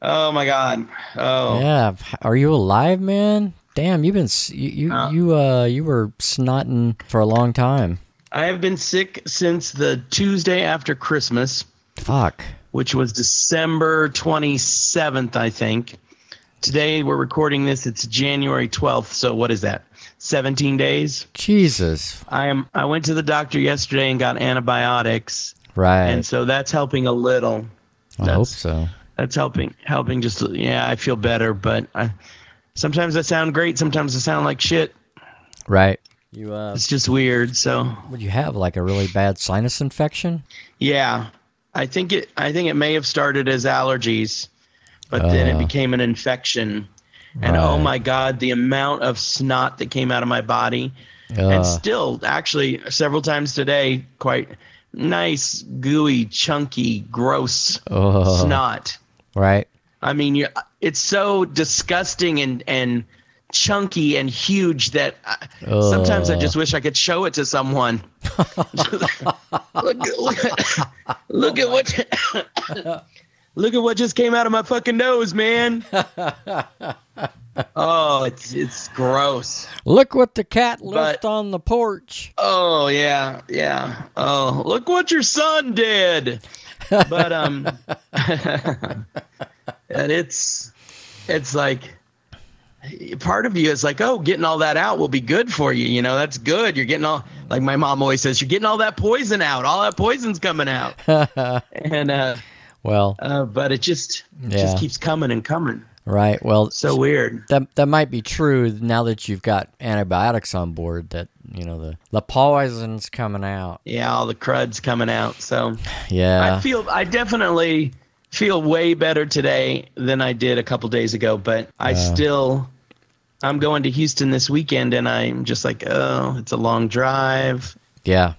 Oh my god. Oh. Yeah. Are you alive, man? Damn, you've been you you Uh. you uh you were snotting for a long time. I have been sick since the Tuesday after Christmas, Fuck. which was December 27th, I think. Today we're recording this. It's January 12th. So what is that? 17 days. Jesus. I am. I went to the doctor yesterday and got antibiotics, Right. and so that's helping a little. I hope so. That's helping. Helping. Just yeah, I feel better, but I, sometimes I sound great. Sometimes I sound like shit. Right. You uh It's just weird. So would you have like a really bad sinus infection? Yeah, I think it. I think it may have started as allergies, but then it Uh. became an infection. And oh my God, the amount of snot that came out of my body, Uh, and still, actually, several times today, quite nice, gooey, chunky, gross oh, snot. Right. I mean, you it's so disgusting and and chunky and huge that I, sometimes I just wish I could show it to someone. look, look, at- look at what look at what just came out of my fucking nose, man. oh, it's it's gross. Look what the cat left But- on the porch. Oh yeah, yeah. Oh, look what your son did. But um, and it's it's like part of you is like, oh, getting all that out will be good for you. You know, that's good. You're getting all like my mom always says, you're getting all that poison out. All that poison's coming out. and uh, well, uh, but it just it Yeah. just keeps coming and coming. right. Well, So weird. that that might be true now that you've got antibiotics on board. That you know the the poison's coming out. Yeah, all the crud's coming out. So. Yeah. I feel I definitely feel way better today than I did a couple days ago, but I Yeah. still I'm going to Houston this weekend and I'm just like, oh, it's a long drive. yeah.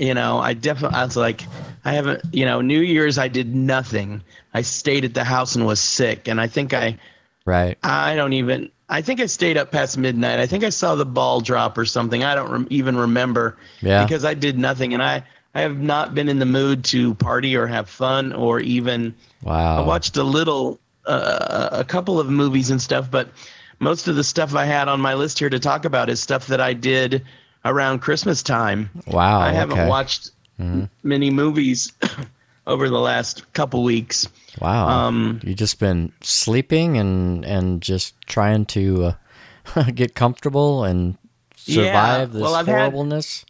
You know, I definitely I was like I haven't, you know, New Year's I did nothing. I stayed at the house and was sick and I think I Right. I don't even I think I stayed up past midnight. I think I saw the ball drop or something. I don't rem- even remember Yeah. because I did nothing and I I have not been in the mood to party or have fun or even Wow. I watched a little, uh, a couple of movies and stuff, but most of the stuff I had on my list here to talk about is stuff that I did around Christmas time. Wow. I haven't okay. watched many movies over the last couple weeks. Wow. um, you just been sleeping and and just trying to uh, get comfortable and Yeah, survive this well, I've had- horribleness.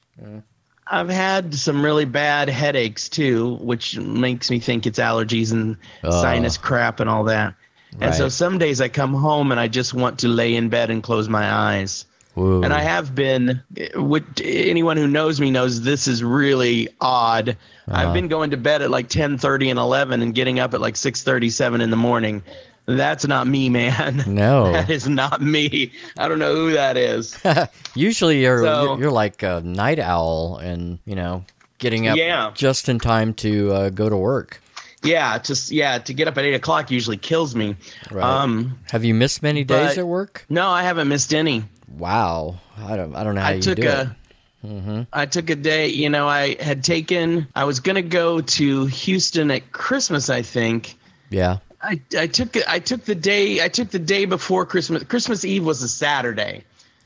I've had some really bad headaches too, which makes me think it's allergies and Oh. sinus crap and all that. And so some days I come home and I just want to lay in bed and close my eyes. Ooh. and I have been. With anyone who knows me knows this is really odd. Uh-huh. I've been going to bed at like ten thirty and eleven, and getting up at like six thirty, seven in the morning. That's not me, man. No. that is not me. I don't know who that is. Usually you're, So- you're you're like a night owl, and you know, getting up Yeah. just in time to uh, go to work. yeah, just yeah, to get up at eight o'clock usually kills me. Right. Um, Have you missed many days at work? no, I haven't missed any. Wow, I don't I don't know how I you took do a. it. I took a day. You know, I had taken. I was gonna go to Houston at Christmas, I think. Yeah. I, I took I took the day I took the day before Christmas. Christmas Eve was a Saturday,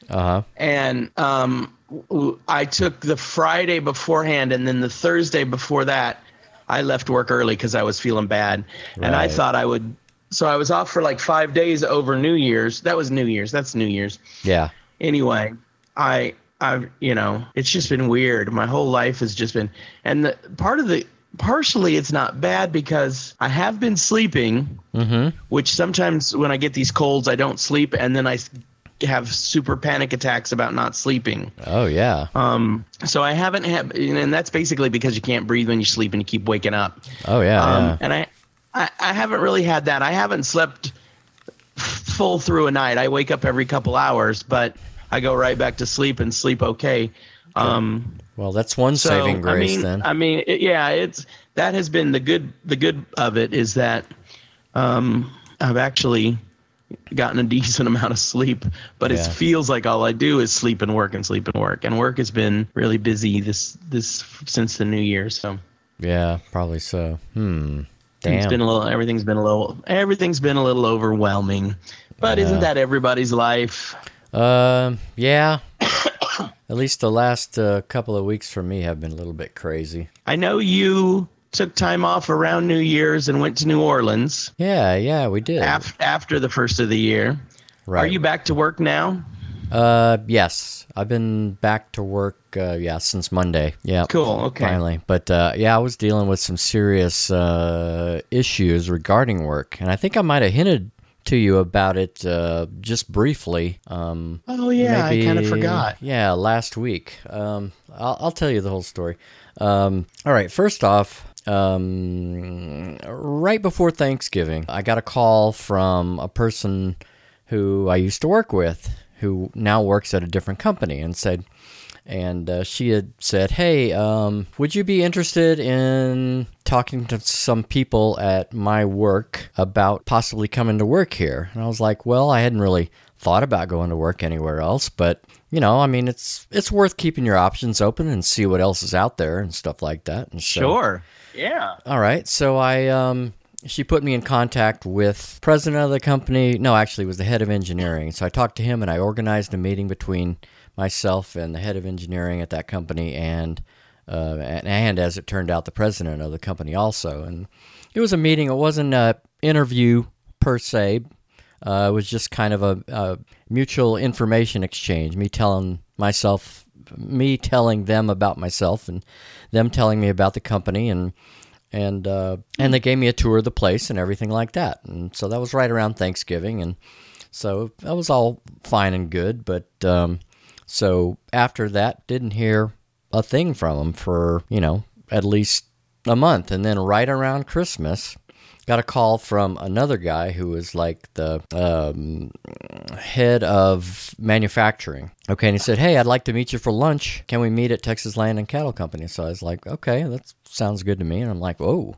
Uh huh. and um, I took the Friday beforehand, and then the Thursday before that, I left work early because I was feeling bad, and I thought I would. So I was off for like five days over New Year's. That was New Year's. That's New Year's. Yeah. Anyway, I I've you know it's just been weird. My whole life has just been, and the part of the partially it's not bad because I have been sleeping Mm-hmm. which sometimes when I get these colds, I don't sleep, and then I have super panic attacks about not sleeping. Oh yeah. Um, so I haven't had, and that's basically because you can't breathe when you sleep and you keep waking up. Oh yeah. Um, yeah. And I, I, I haven't really had that. I haven't slept full through a night. I wake up every couple hours, but I go right back to sleep and sleep okay. Um, Well, that's one so saving grace I mean, then. I mean, it, yeah, it's that has been the good. The good of it is that um, I've actually gotten a decent amount of sleep, but it feels like all I do is sleep and work and sleep and work, and work has been really busy this this since the new year. So yeah, probably so. Hmm. It's Damn. been a little. Everything's been a little. Everything's been a little overwhelming. But isn't that everybody's life? Um, yeah. At least the last uh, couple of weeks for me have been a little bit crazy. I know you took time off around New Year's and went to New Orleans Yeah, yeah, we did. af- after the first of the year. right. Are you back to work now? Uh, yes. I've been back to work. Uh, yeah, since Monday. Yeah. Cool. Okay. Finally, but uh, yeah, I was dealing with some serious uh, issues regarding work, and I think I might have hinted to you about it uh, just briefly. Um, Oh yeah, I kind of forgot. Yeah, last week. Um, I'll, I'll tell you the whole story. Um, all right, first off, um, right before Thanksgiving, I got a call from a person who I used to work with, who now works at a different company, and said, and uh, she had said, "Hey, um, would you be interested in talking to some people at my work about possibly coming to work here?" And I was like, "Well, I hadn't really thought about going to work anywhere else, but you know, I mean, it's it's worth keeping your options open and see what else is out there and stuff like that." And so, Sure. Yeah. all right. So I um she put me in contact with president of the company. No, actually was the head of engineering. So I talked to him and I organized a meeting between myself and the head of engineering at that company and uh, and, and as it turned out the president of the company also. And it was a meeting. It wasn't a interview per se. Uh, it was just kind of a, a mutual information exchange. Me telling myself, me telling them about myself, and them telling me about the company, and and uh, and they gave me a tour of the place and everything like that. And so that was right around Thanksgiving, and so that was all fine and good. But um, so after that, didn't hear a thing from them for you know at least a month, and then right around Christmas, got a call from another guy who was like the um, head of manufacturing. Okay, and he said, "Hey, I'd like to meet you for lunch. Can we meet at Texas Land and Cattle Company?" So I was like, "Okay, that sounds good to me." And I'm like, "Whoa."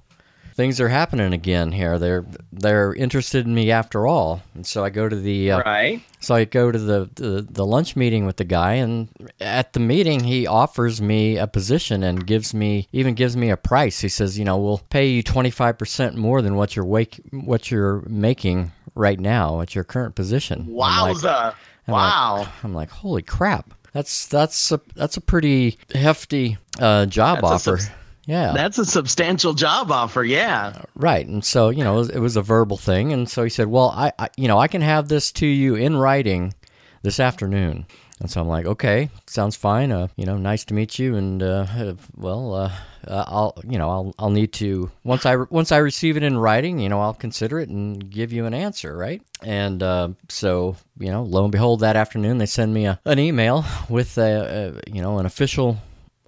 Things are happening again here. They're they're interested in me after all, and so I go to the uh, Right. so I go to the, the the lunch meeting with the guy, and at the meeting he offers me a position and gives me even gives me a price. He says, you know, we'll pay you twenty five percent more than what you're wake what you're making right now at your current position. I'm like- Wowza. I'm wow. like, I'm like, holy crap! That's that's a that's a pretty hefty uh, job That's offer. subs- yeah, That's a substantial job offer. Yeah. Right. And so, you know, it was, it was a verbal thing. And so he said, well, I, I, you know, I can have this to you in writing this afternoon. And so I'm like, okay, sounds fine. Uh, you know, nice to meet you. And, uh, uh, well, uh, uh, I'll, you know, I'll, I'll need to, once I, once I receive it in writing, you know, I'll consider it and give you an answer. Right. And, uh, so, you know, lo and behold, that afternoon, they send me a, an email with a, a you know, an official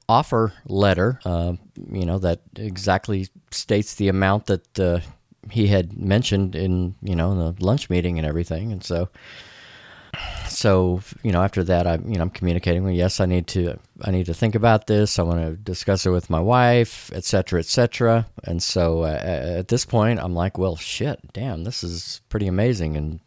offer letter, uh, you know, that exactly states the amount that uh, he had mentioned in, you know, the lunch meeting and everything. And so, so you know, after that, I, you know, I'm communicating with, yes, I need to, I need to think about this. I want to discuss it with my wife, et cetera, et cetera. And so, uh, at this point, I'm like, well, shit, damn, this is pretty amazing. And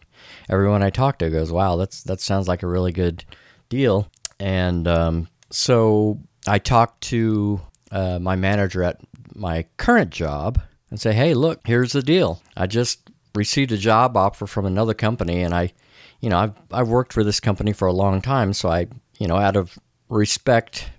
everyone I talk to goes, wow, that's that sounds like a really good deal. And um, so I talked to uh, my manager at my current job and say, hey, look, here's the deal. I just received a job offer from another company, and I, you know, I've I've worked for this company for a long time, so I, you know, out of respect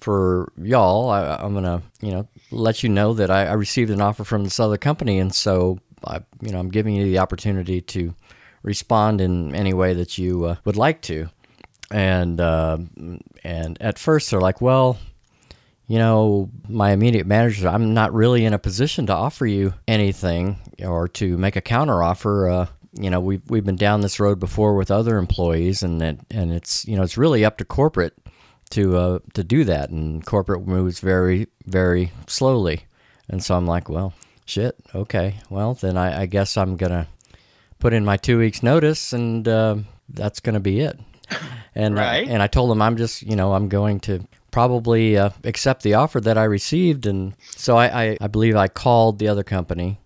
for y'all, I, I'm gonna, you know, let you know that I, I received an offer from this other company, and so I, you know, I'm giving you the opportunity to respond in any way that you uh, would like to. And uh, and at first they're like, well, you know, my immediate manager, I'm not really in a position to offer you anything or to make a counter offer. Uh, you know, we've we've been down this road before with other employees, and it, and it's you know it's really up to corporate to uh, to do that, and corporate moves very very slowly, and so I'm like, well, shit, okay, well then I, I guess I'm gonna put in my two weeks notice, and uh, that's gonna be it. And Right. and I told him I'm just you know I'm going to probably uh, accept the offer that I received, and so I, I I believe I called the other company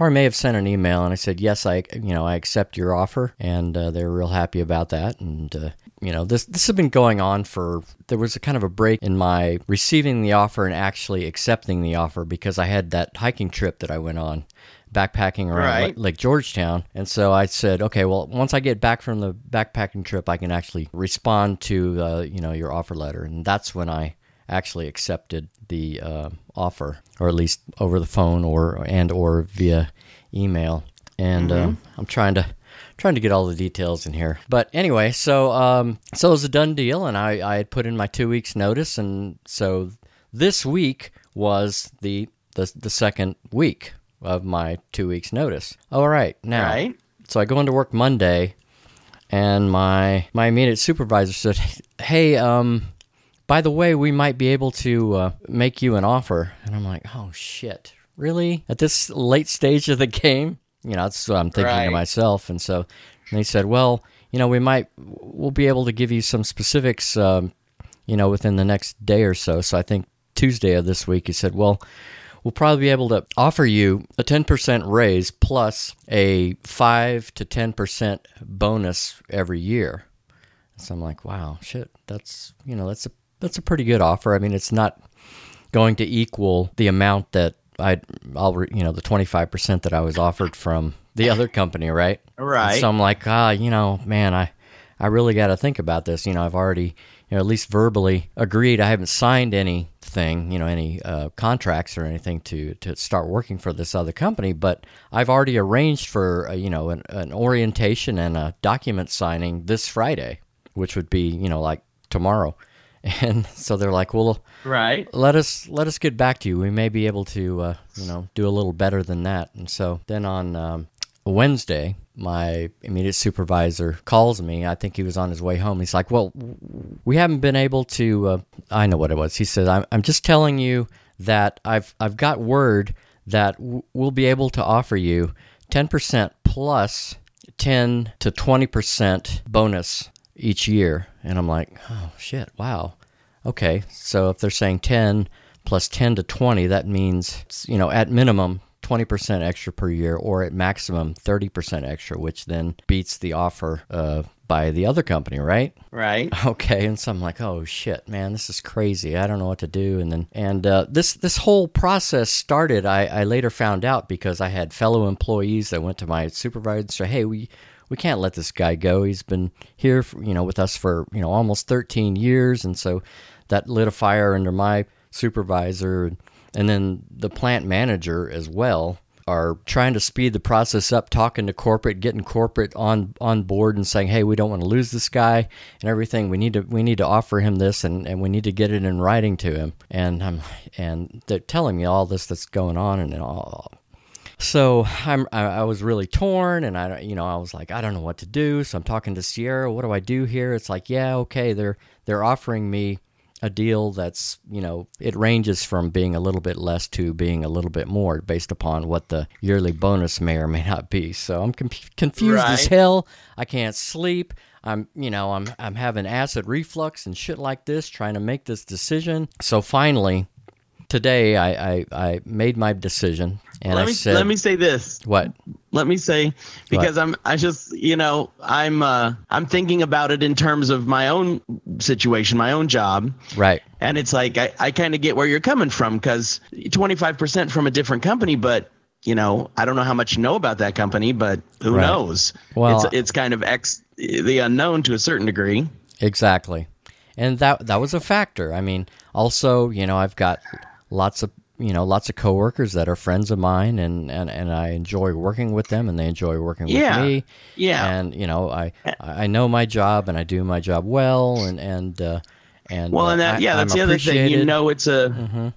or I may have sent an email and I said, "Yes, I, you know, I accept your offer," and uh, they were real happy about that. And uh, you know, this this has been going on for. There was a kind of a break in my receiving the offer and actually accepting the offer because I had that hiking trip that I went on backpacking around Right. Lake, Georgetown. And so I said, okay, well, once I get back from the backpacking trip, I can actually respond to uh, you know your offer letter, and that's when I actually accepted the uh, offer, or at least over the phone or and or via email. And um, I'm trying to trying to get all the details in here. But anyway, so um, so it was a done deal, and I I had put in my two weeks notice, and so this week was the the, the second week of my two weeks notice. All right, now Right. so I go into work Monday, and my my immediate supervisor said, "Hey, um, by the way, we might be able to uh, make you an offer." And I'm like, "Oh shit, really? At this late stage of the game?" You know, that's what I'm thinking to myself. And so they said, "Well, you know, we might we'll be able to give you some specifics, um, you know, within the next day or so." So I think Tuesday of this week, he said, "Well." We'll probably be able to offer you a 10% raise plus a 5 to 10% bonus every year. So I'm like, wow, shit, that's, you know, that's a that's a pretty good offer. I mean, it's not going to equal the amount that I I'll you know, the 25% that I was offered from the other company, right? Right. So I'm like, ah, you know, man, I I really got to think about this. You know, I've already, you know, at least verbally agreed. I haven't signed anything, you know, any uh, contracts or anything to to start working for this other company, but I've already arranged for, uh, you know, an, an orientation and a document signing this Friday, which would be, you know, like tomorrow. And so they're like, well, Right. let us let us get back to you. We may be able to, uh, you know, do a little better than that. And so then on um, Wednesday, my immediate supervisor calls me. I think he was on his way home. He's like, "Well, we haven't been able to." Uh, I know what it was. He said, "I'm, I'm just telling you that I've I've got word that w- we'll be able to offer you 10% plus 10 to 20% bonus each year." And I'm like, "Oh shit! Wow." Okay, so if they're saying 10 plus 10 to 20, that means, you know, at minimum 20% extra per year or at maximum 30% extra, which then beats the offer uh, by the other company, right? Right. Okay, and so I'm like, oh shit, man, this is crazy. I don't know what to do. And then, and uh, this this whole process started. I, I later found out because I had fellow employees that went to my supervisor and said, hey, we we can't let this guy go. He's been here, for, you know, with us for you know almost 13 years, and so that lit a fire under my supervisor, and then the plant manager as well are trying to speed the process up, talking to corporate, getting corporate on on board, and saying, "Hey, we don't want to lose this guy and everything. We need to we need to offer him this, and, and we need to get it in writing to him." And I'm and they're telling me all this that's going on, and all. So I'm I, I was really torn, and I you know I was like I don't know what to do. So I'm talking to Sierra. What do I do here? It's like yeah, okay, they're they're offering me a deal that's you know it ranges from being a little bit less to being a little bit more based upon what the yearly bonus may or may not be. So i'm conf- confused as hell. I can't sleep. I'm you know i'm i'm having acid reflux and shit like this trying to make this decision. So finally today i i, I made my decision and let i me said let me say this. what Let me say because I'm I just you know I'm uh I'm thinking about it in terms of my own situation, my own job. right And it's like I, I kind of get where you're coming from because 25% from a different company, but you know I don't know how much you know about that company, but who Right. knows? Well- it's it's kind of ex the unknown to a certain degree. Exactly. And that that was a factor. I mean, also, you know, I've got lots of you know lots of coworkers that are friends of mine and and, and I enjoy working with them and they enjoy working Yeah. with me. Yeah. And you know, I I know my job and I do my job well and and uh and Well, uh, and that I- yeah, that's I'm the other thing. You. Mm-hmm. know, it's a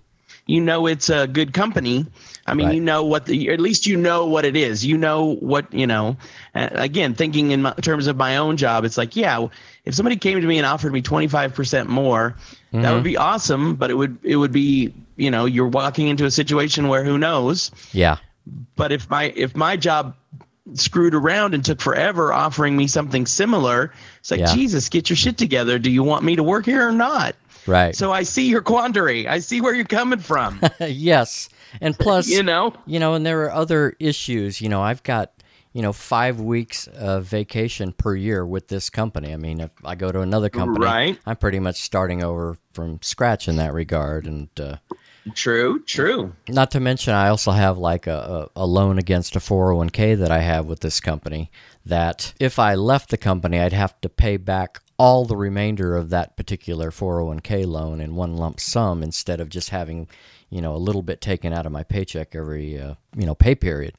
you know it's a good company. I mean, Right. you know what the at least you know what it is. You know what you know. Again, thinking in my, terms of my own job, it's like yeah, if somebody came to me and offered me twenty five more, that Mm-hmm. would be awesome. But it would it would be you know you're walking into a situation where who knows. Yeah. But if my if my job screwed around and took forever offering me something similar, it's like Yeah. Jesus, get your shit together. Do you want me to work here or not? Right. So I see your quandary. I see where you're coming from. yes. And plus you know, you know, and there are other issues. You know, I've got you know five weeks of vacation per year with this company. I mean, if I go to another company, Right. I'm pretty much starting over from scratch in that regard. And uh, True, true. Not to mention, I also have like a, a, loan against a 401k that I have with this company. That if I left the company, I'd have to pay back all the remainder of that particular 401k loan in one lump sum instead of just having, you know, a little bit taken out of my paycheck every, uh, you know, pay period.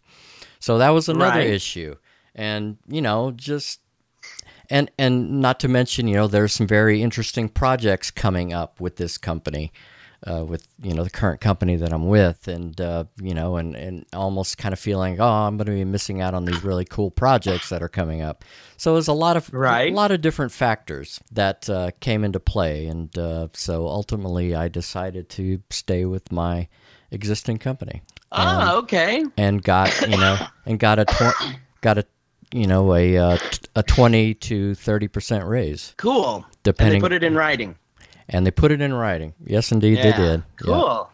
So that was another Right. issue. And, you know, just and and not to mention, you know, there's some very interesting projects coming up with this company, uh, with you know the current company that I'm with, and uh, you know, and and almost kind of feeling, oh, I'm going to be missing out on these really cool projects that are coming up. So there's a lot of Right. a lot of different factors that uh, came into play, and uh, so ultimately I decided to stay with my existing company Ah, okay. and got you know and got a tw- got a you know a uh, t- a 20 to 30 percent raise Cool. And Depending- they put it in writing. and they put it in writing yes indeed Yeah. they did Yeah. Cool.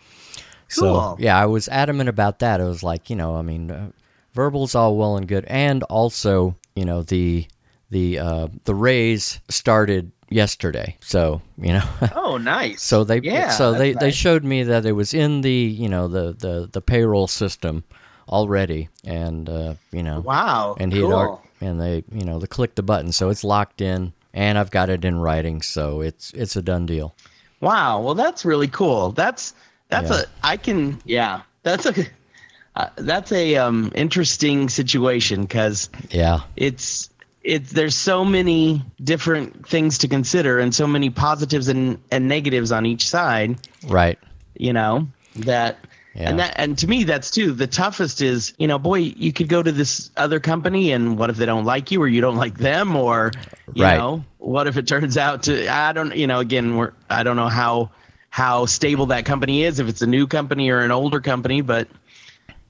so Cool. yeah i was adamant about that it was like you know i mean uh, verbal's all well and good and also you know the the uh the raise started yesterday so you know Oh, nice. So they yeah, so they, that's they showed me that it was in the you know the the, the payroll system already, and uh, you know Wow. and he cool. and they you know they clicked the button, so it's locked in, and I've got it in writing, so it's it's a done deal. Wow. Well, that's really cool. That's that's Yeah. a I can yeah. That's a uh, that's a um interesting situation because Yeah, it's it's there's so many different things to consider and so many positives and and negatives on each side. right. You know that. Yeah. And that, and to me, that's too the toughest. Is you know, boy, you could go to this other company, and what if they don't like you, or you don't like them, or you Right. know, what if it turns out to I don't, you know, again, we're I don't know how how stable that company is, if it's a new company or an older company, but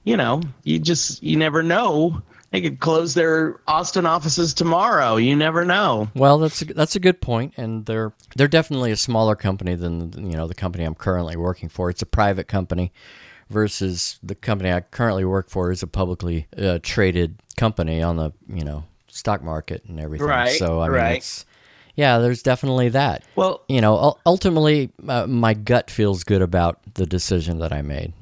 you know, you just you never know. They could close their Austin offices tomorrow. You never know. Well, that's a, that's a good point, and they're they're definitely a smaller company than you know the company I'm currently working for. It's a private company versus the company I currently work for is a publicly uh, traded company on the you know stock market and everything. Right, So I mean, right. it's yeah, there's definitely that. Well, You know, ultimately, uh, my gut feels good about the decision that I made.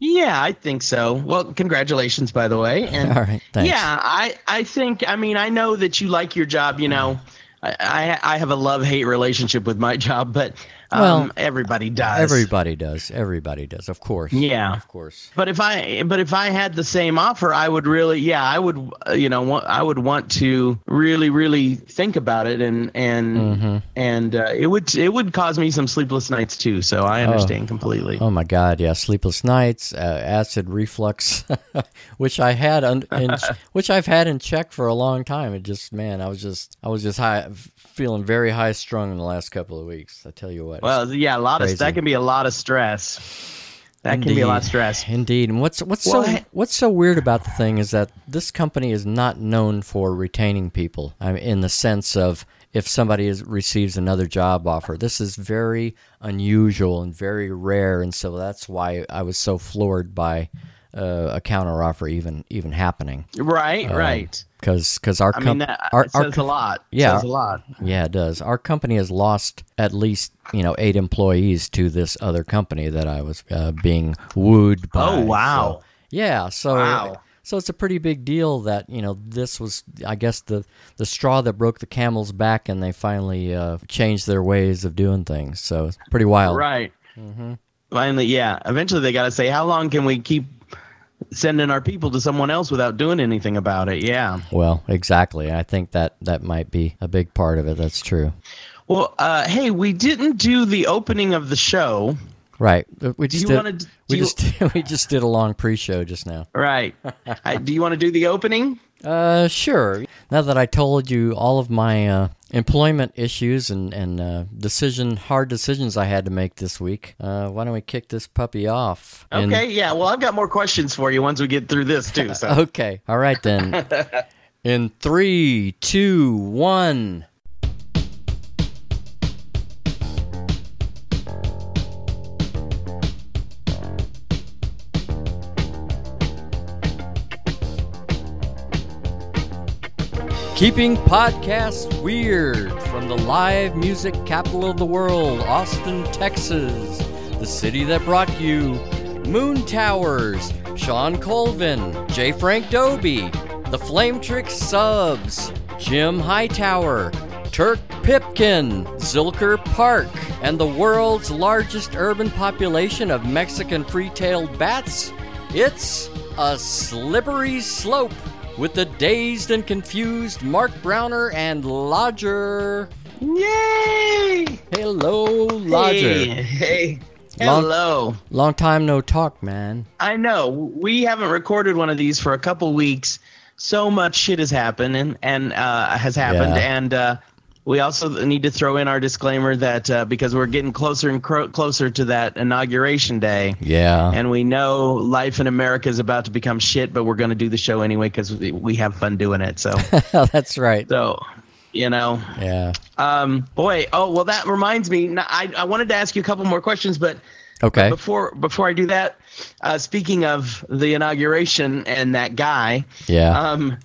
Yeah, I think so. Well, congratulations, by the way. And All right, thanks. yeah, I, I think, I mean, I know that you like your job. You know, mm. I, I, I have a love hate relationship with my job, but um, Well, everybody does. Everybody does. Everybody does. Of course. Yeah. Of course. But if I, but if I had the same offer, I would really, yeah, I would, uh, you know, I would want to really, really think about it, and and Mm-hmm. and uh, it would, it would cause me some sleepless nights too. So I understand completely. Oh my God! Yeah, sleepless nights, uh, acid reflux, which I had un- in, which I've had in check for a long time. It just, man, I was just, I was just high, feeling very high strung in the last couple of weeks. I tell you what. Well, yeah, a lot Crazy. of that can be a lot of stress. That can be a lot of stress. Indeed. And what's what's Well, so I- what's so weird about the thing is that this company is not known for retaining people. I mean, in the sense of if somebody is, receives another job offer, this is very unusual and very rare, and so that's why I was so floored by uh, a counter offer even even happening. Right, right. Because because our I mean, com- that our, it our says a lot. It yeah. says a lot. yeah, it does. Our company has lost at least you know eight employees to this other company that I was uh, being wooed by. Oh, wow. So, yeah, so Wow. so it's a pretty big deal that you know this was I guess the the straw that broke the camel's back, and they finally uh, changed their ways of doing things. So it's pretty wild. Right. Mm-hmm. Finally, yeah. Eventually, they got to say, how long can we keep sending our people to someone else without doing anything about it? Yeah. Well, exactly. I think that that might be a big part of it. That's true. Well, uh, hey, we didn't do the opening of the show. Right. We just did. wanna we you- just we just did a long pre-show just now. Right. I, do you want to do the opening? Uh, sure. Now that I told you all of my uh, employment issues and and uh, decision hard decisions I had to make this week, uh, why don't we kick this puppy off? in- Okay. Yeah. Well, I've got more questions for you once we get through this too. So. okay. All right then. in three, two, one. Keeping podcasts weird from the live music capital of the world, Austin, Texas. the city that brought you Moon Towers, Shawn Colvin, J. Frank Dobie, the Flametrick Subs, Jim Hightower, Turk Pipkin, Zilker Park, and the world's largest urban population of Mexican free tailed bats. It's a slippery slope with the dazed and confused Mark Browner and Lodger. Yay! Hello, Lodger. Hey, hey. Long- Hello. Long time no talk, man. I know we haven't recorded one of these for a couple weeks. So much shit has happened and and uh, has happened, Yeah. and uh, we also need to throw in our disclaimer that uh, because we're getting closer and cro- closer to that inauguration day, Yeah. and we know life in America is about to become shit, but we're going to do the show anyway because we, we have fun doing it. So, That's right. so you know, Yeah. um, boy. Oh well, that reminds me. i i wanted to ask you a couple more questions, but Okay. before before I do that, uh, speaking of the inauguration and that guy, Yeah. um,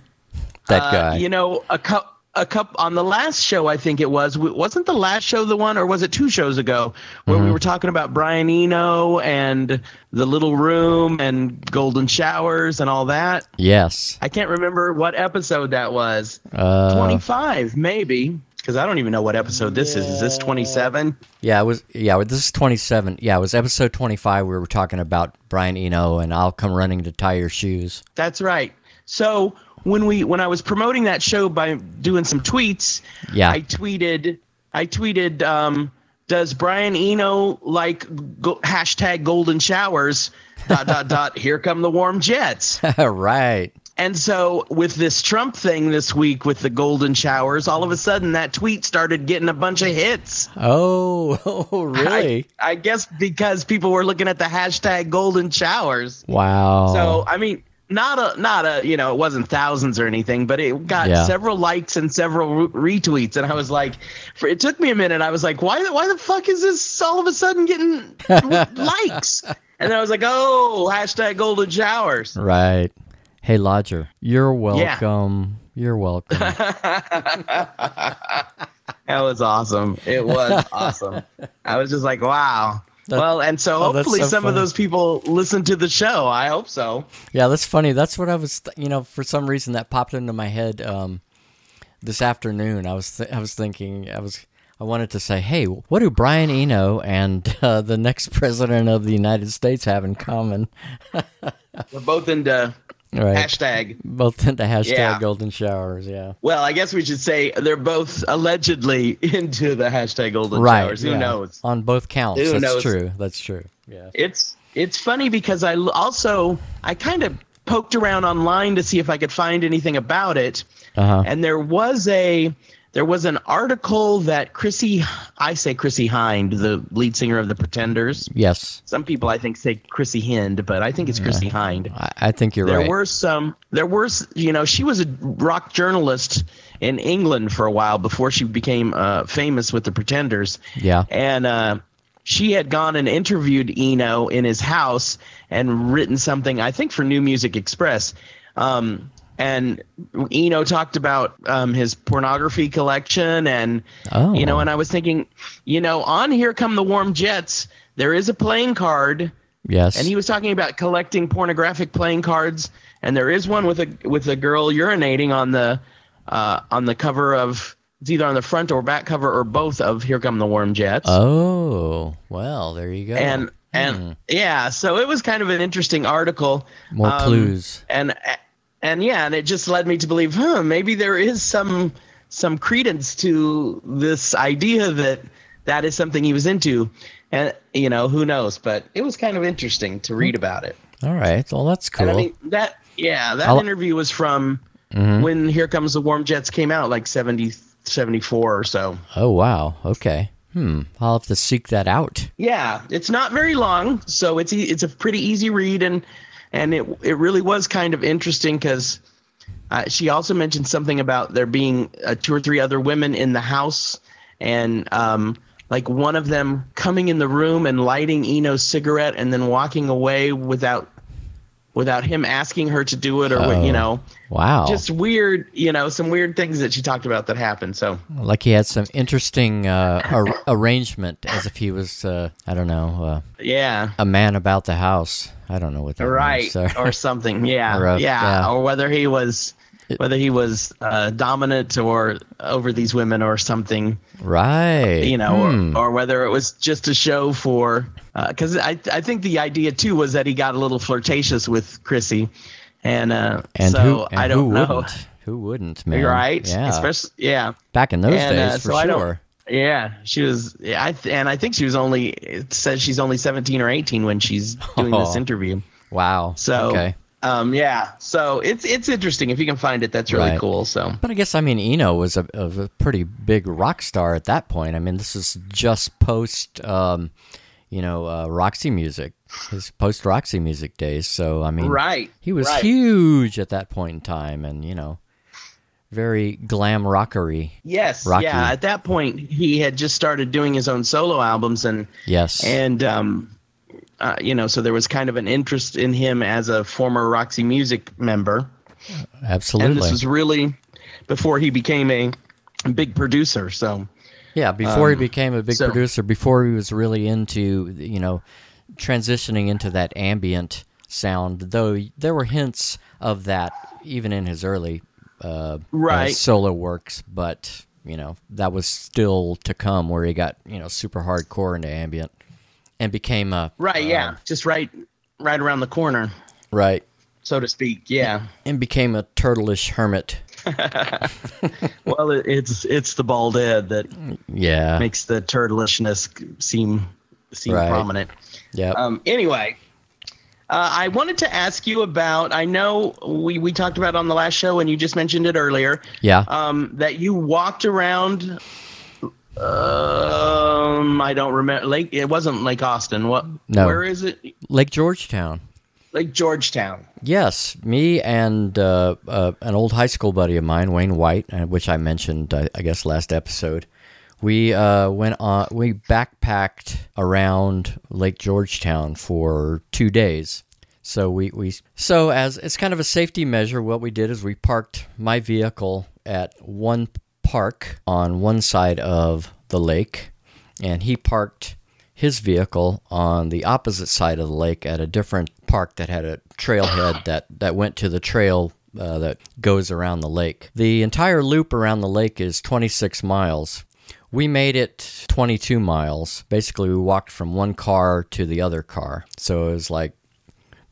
that uh, guy. you know, a cup. A cup on the last show, I think it was. Wasn't the last show the one, or was it two shows ago, where Mm-hmm. we were talking about Brian Eno and the little room and golden showers and all that? yes. I can't remember what episode that was. Uh, 25, maybe, because I don't even know what episode this is. Is this 27? yeah, it was. Yeah, this is twenty-seven. Yeah, it was episode twenty-five. We were talking about Brian Eno, and I'll come running to tie your shoes. That's right. So when we when I was promoting that show by doing some tweets, Yeah. I tweeted I tweeted um, does Brian Eno like go, hashtag golden showers dot dot dot here come the warm jets right. and so with this Trump thing this week with the golden showers all of a sudden that tweet started getting a bunch of hits Oh, oh really? I, I guess because people were looking at the hashtag golden showers wow. So I mean, not a not a you know it wasn't thousands or anything, but it got Yeah. several likes and several re- retweets, and I was like, for, it took me a minute. I was like, why the- why the fuck is this all of a sudden getting likes? And then I was like, oh, hashtag golden showers. right. Hey, Lodger, you're welcome. You're welcome. That was awesome. It was awesome. I was just like, wow. That- well, and so oh, hopefully so some of those people listen to the show. I hope so. Yeah, that's funny. That's what I was, th- you know, for some reason that popped into my head um, this afternoon. I was, th- I was thinking, I was, I wanted to say, hey, what do Brian Eno and uh, the next president of the United States have in common? We're both into Right, hashtag. both into hashtag Yeah. golden showers. Yeah, Well, I guess we should say they're both allegedly into the hashtag golden right. showers. Who yeah. knows? On both counts. Who That's knows? true. That's true. Yeah. It's it's funny because I also I kind of poked around online to see if I could find anything about it, Uh huh. and there was a there was an article that Chrissie I say Chrissie Hynde, the lead singer of the Pretenders. Yes, Some people I think say Chrissie Hynde, but I think it's Chrissie Hynde. I, I think you're There right. There were some. There were, you know, she was a rock journalist in England for a while before she became uh, famous with the Pretenders. yeah. And uh, she had gone and interviewed Eno in his house and written something, I think, for New Music Express. Um, and Eno talked about um, his pornography collection, and Oh. you know, and I was thinking, you know, on Here Come the Warm Jets, there is a playing card Yes. and he was talking about collecting pornographic playing cards, and there is one with a with a girl urinating on the uh, on the cover of it's either on the front or back cover or both of Here Come the Warm Jets. oh, well, there you go. and and yeah, so it was kind of an interesting article. More Um, clues. And and yeah, and it just led me to believe, huh, maybe there is some some credence to this idea that that is something he was into. And you know, who knows, but it was kind of interesting to read about it. All right. Well, that's cool. I mean that yeah, that I'll- interview was from Mm-hmm. when Here Comes the Warm Jets came out, like 70, 74 or so. oh, wow. Okay. Hmm. I'll have to seek that out. Yeah, it's not very long, so it's e- it's a pretty easy read, and and it it really was kind of interesting because uh, she also mentioned something about there being uh, two or three other women in the house, and um, like one of them coming in the room and lighting Eno's cigarette and then walking away without without him asking her to do it or what you Oh. know Wow. just weird you know some weird things that she talked about that happened so like he had some interesting uh, ar- arrangement, as if he was, uh, I don't know, uh, yeah a man about the house. I don't know what that right means. Or something yeah Or, uh, yeah. yeah. or whether he was whether he was uh, dominant or over these women or something right. you know Hmm. or, or whether it was just a show for because I, I think the idea too was that he got a little flirtatious with chrissie and uh and so who? And i don't who know Wouldn't? Who wouldn't, man? right Yeah. especially yeah Back in those And, uh, days, for so sure. Yeah, she was. Yeah, I th- and I think she was only. It says she's only seventeen or eighteen when she's doing this Oh. interview. Wow. So, okay. Um, yeah. So it's it's interesting if you can find it. That's really Right. cool. So But I guess I mean Eno was a, a pretty big rock star at that point. I mean, this is just post, um, you know, uh, Roxy music, his post Roxy music days. So I mean, right, he was right. huge at that point in time, and you know, very glam rockery. Yes, Rocky. yeah. At that point, he had just started doing his own solo albums, and Yes. and um, uh, you know, so there was kind of an interest in him as a former Roxy Music member, Absolutely. and this was really before he became a big producer. So Yeah, before he Um, became a big so- producer, before he was really into, you know, transitioning into that ambient sound, though there were hints of that even in his early uh, uh, solo works, but, you know, that was still to come where he got, you know, super hardcore into ambient and became a. right, yeah, just right, right around the corner, Right. so to speak. Yeah. And became a turtleish hermit. Well, it, it's it's the bald head that Yeah. makes the turtlishness seem seem Right. prominent. yeah. Um, anyway, uh, I wanted to ask you about. I know we we talked about on the last show, and you just mentioned it earlier. yeah. Um, that you walked around. Um, I don't remember. Lake. It wasn't Lake Austin. What? No. Where is it? Lake Georgetown. Lake Georgetown. Yes, me and uh, uh, an old high school buddy of mine, Wayne White, uh, which I mentioned, I, I guess, last episode. We uh, went on. We backpacked around Lake Georgetown for two days. So we, we so as it's kind of a safety measure, what we did is we parked my vehicle at one park on one side of the lake, and he parked his vehicle on the opposite side of the lake at a different park that had a trailhead that, that went to the trail uh, that goes around the lake. The entire loop around the lake is 26 miles. We made it 22 miles. Basically, we walked from one car to the other car. So it was like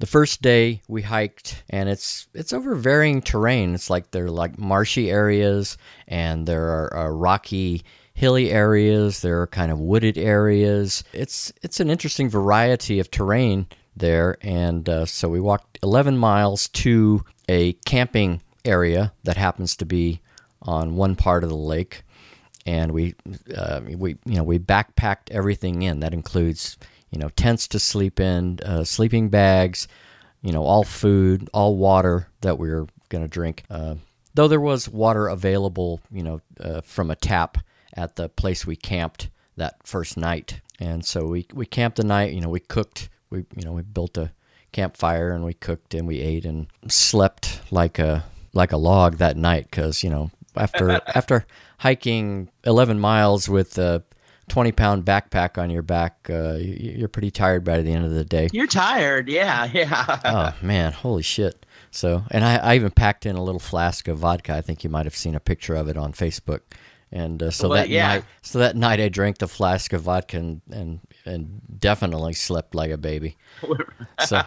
the first day we hiked and it's it's over varying terrain. It's like there are like marshy areas and there are uh, rocky hilly areas. There are kind of wooded areas. It's it's an interesting variety of terrain there and uh, so we walked 11 miles to a camping area that happens to be on one part of the lake and we uh, we you know we backpacked everything in. That includes you know tents to sleep in, uh, sleeping bags, you know all food, all water that we were going to drink. Uh, though there was water available, you know, uh, from a tap at the place we camped that first night, and so we we camped the night. You know, we cooked. We you know we built a campfire and we cooked and we ate and slept like a like a log that night because you know after after hiking 11 miles with a 20 pound backpack on your back uh, you- you're pretty tired by the end of the day You're tired. Yeah, yeah. oh man holy shit so and I, I even packed in a little flask of vodka i think you might have seen a picture of it on facebook and uh, so Well, that yeah. night so that night i drank the flask of vodka and and, and definitely slept like a baby so,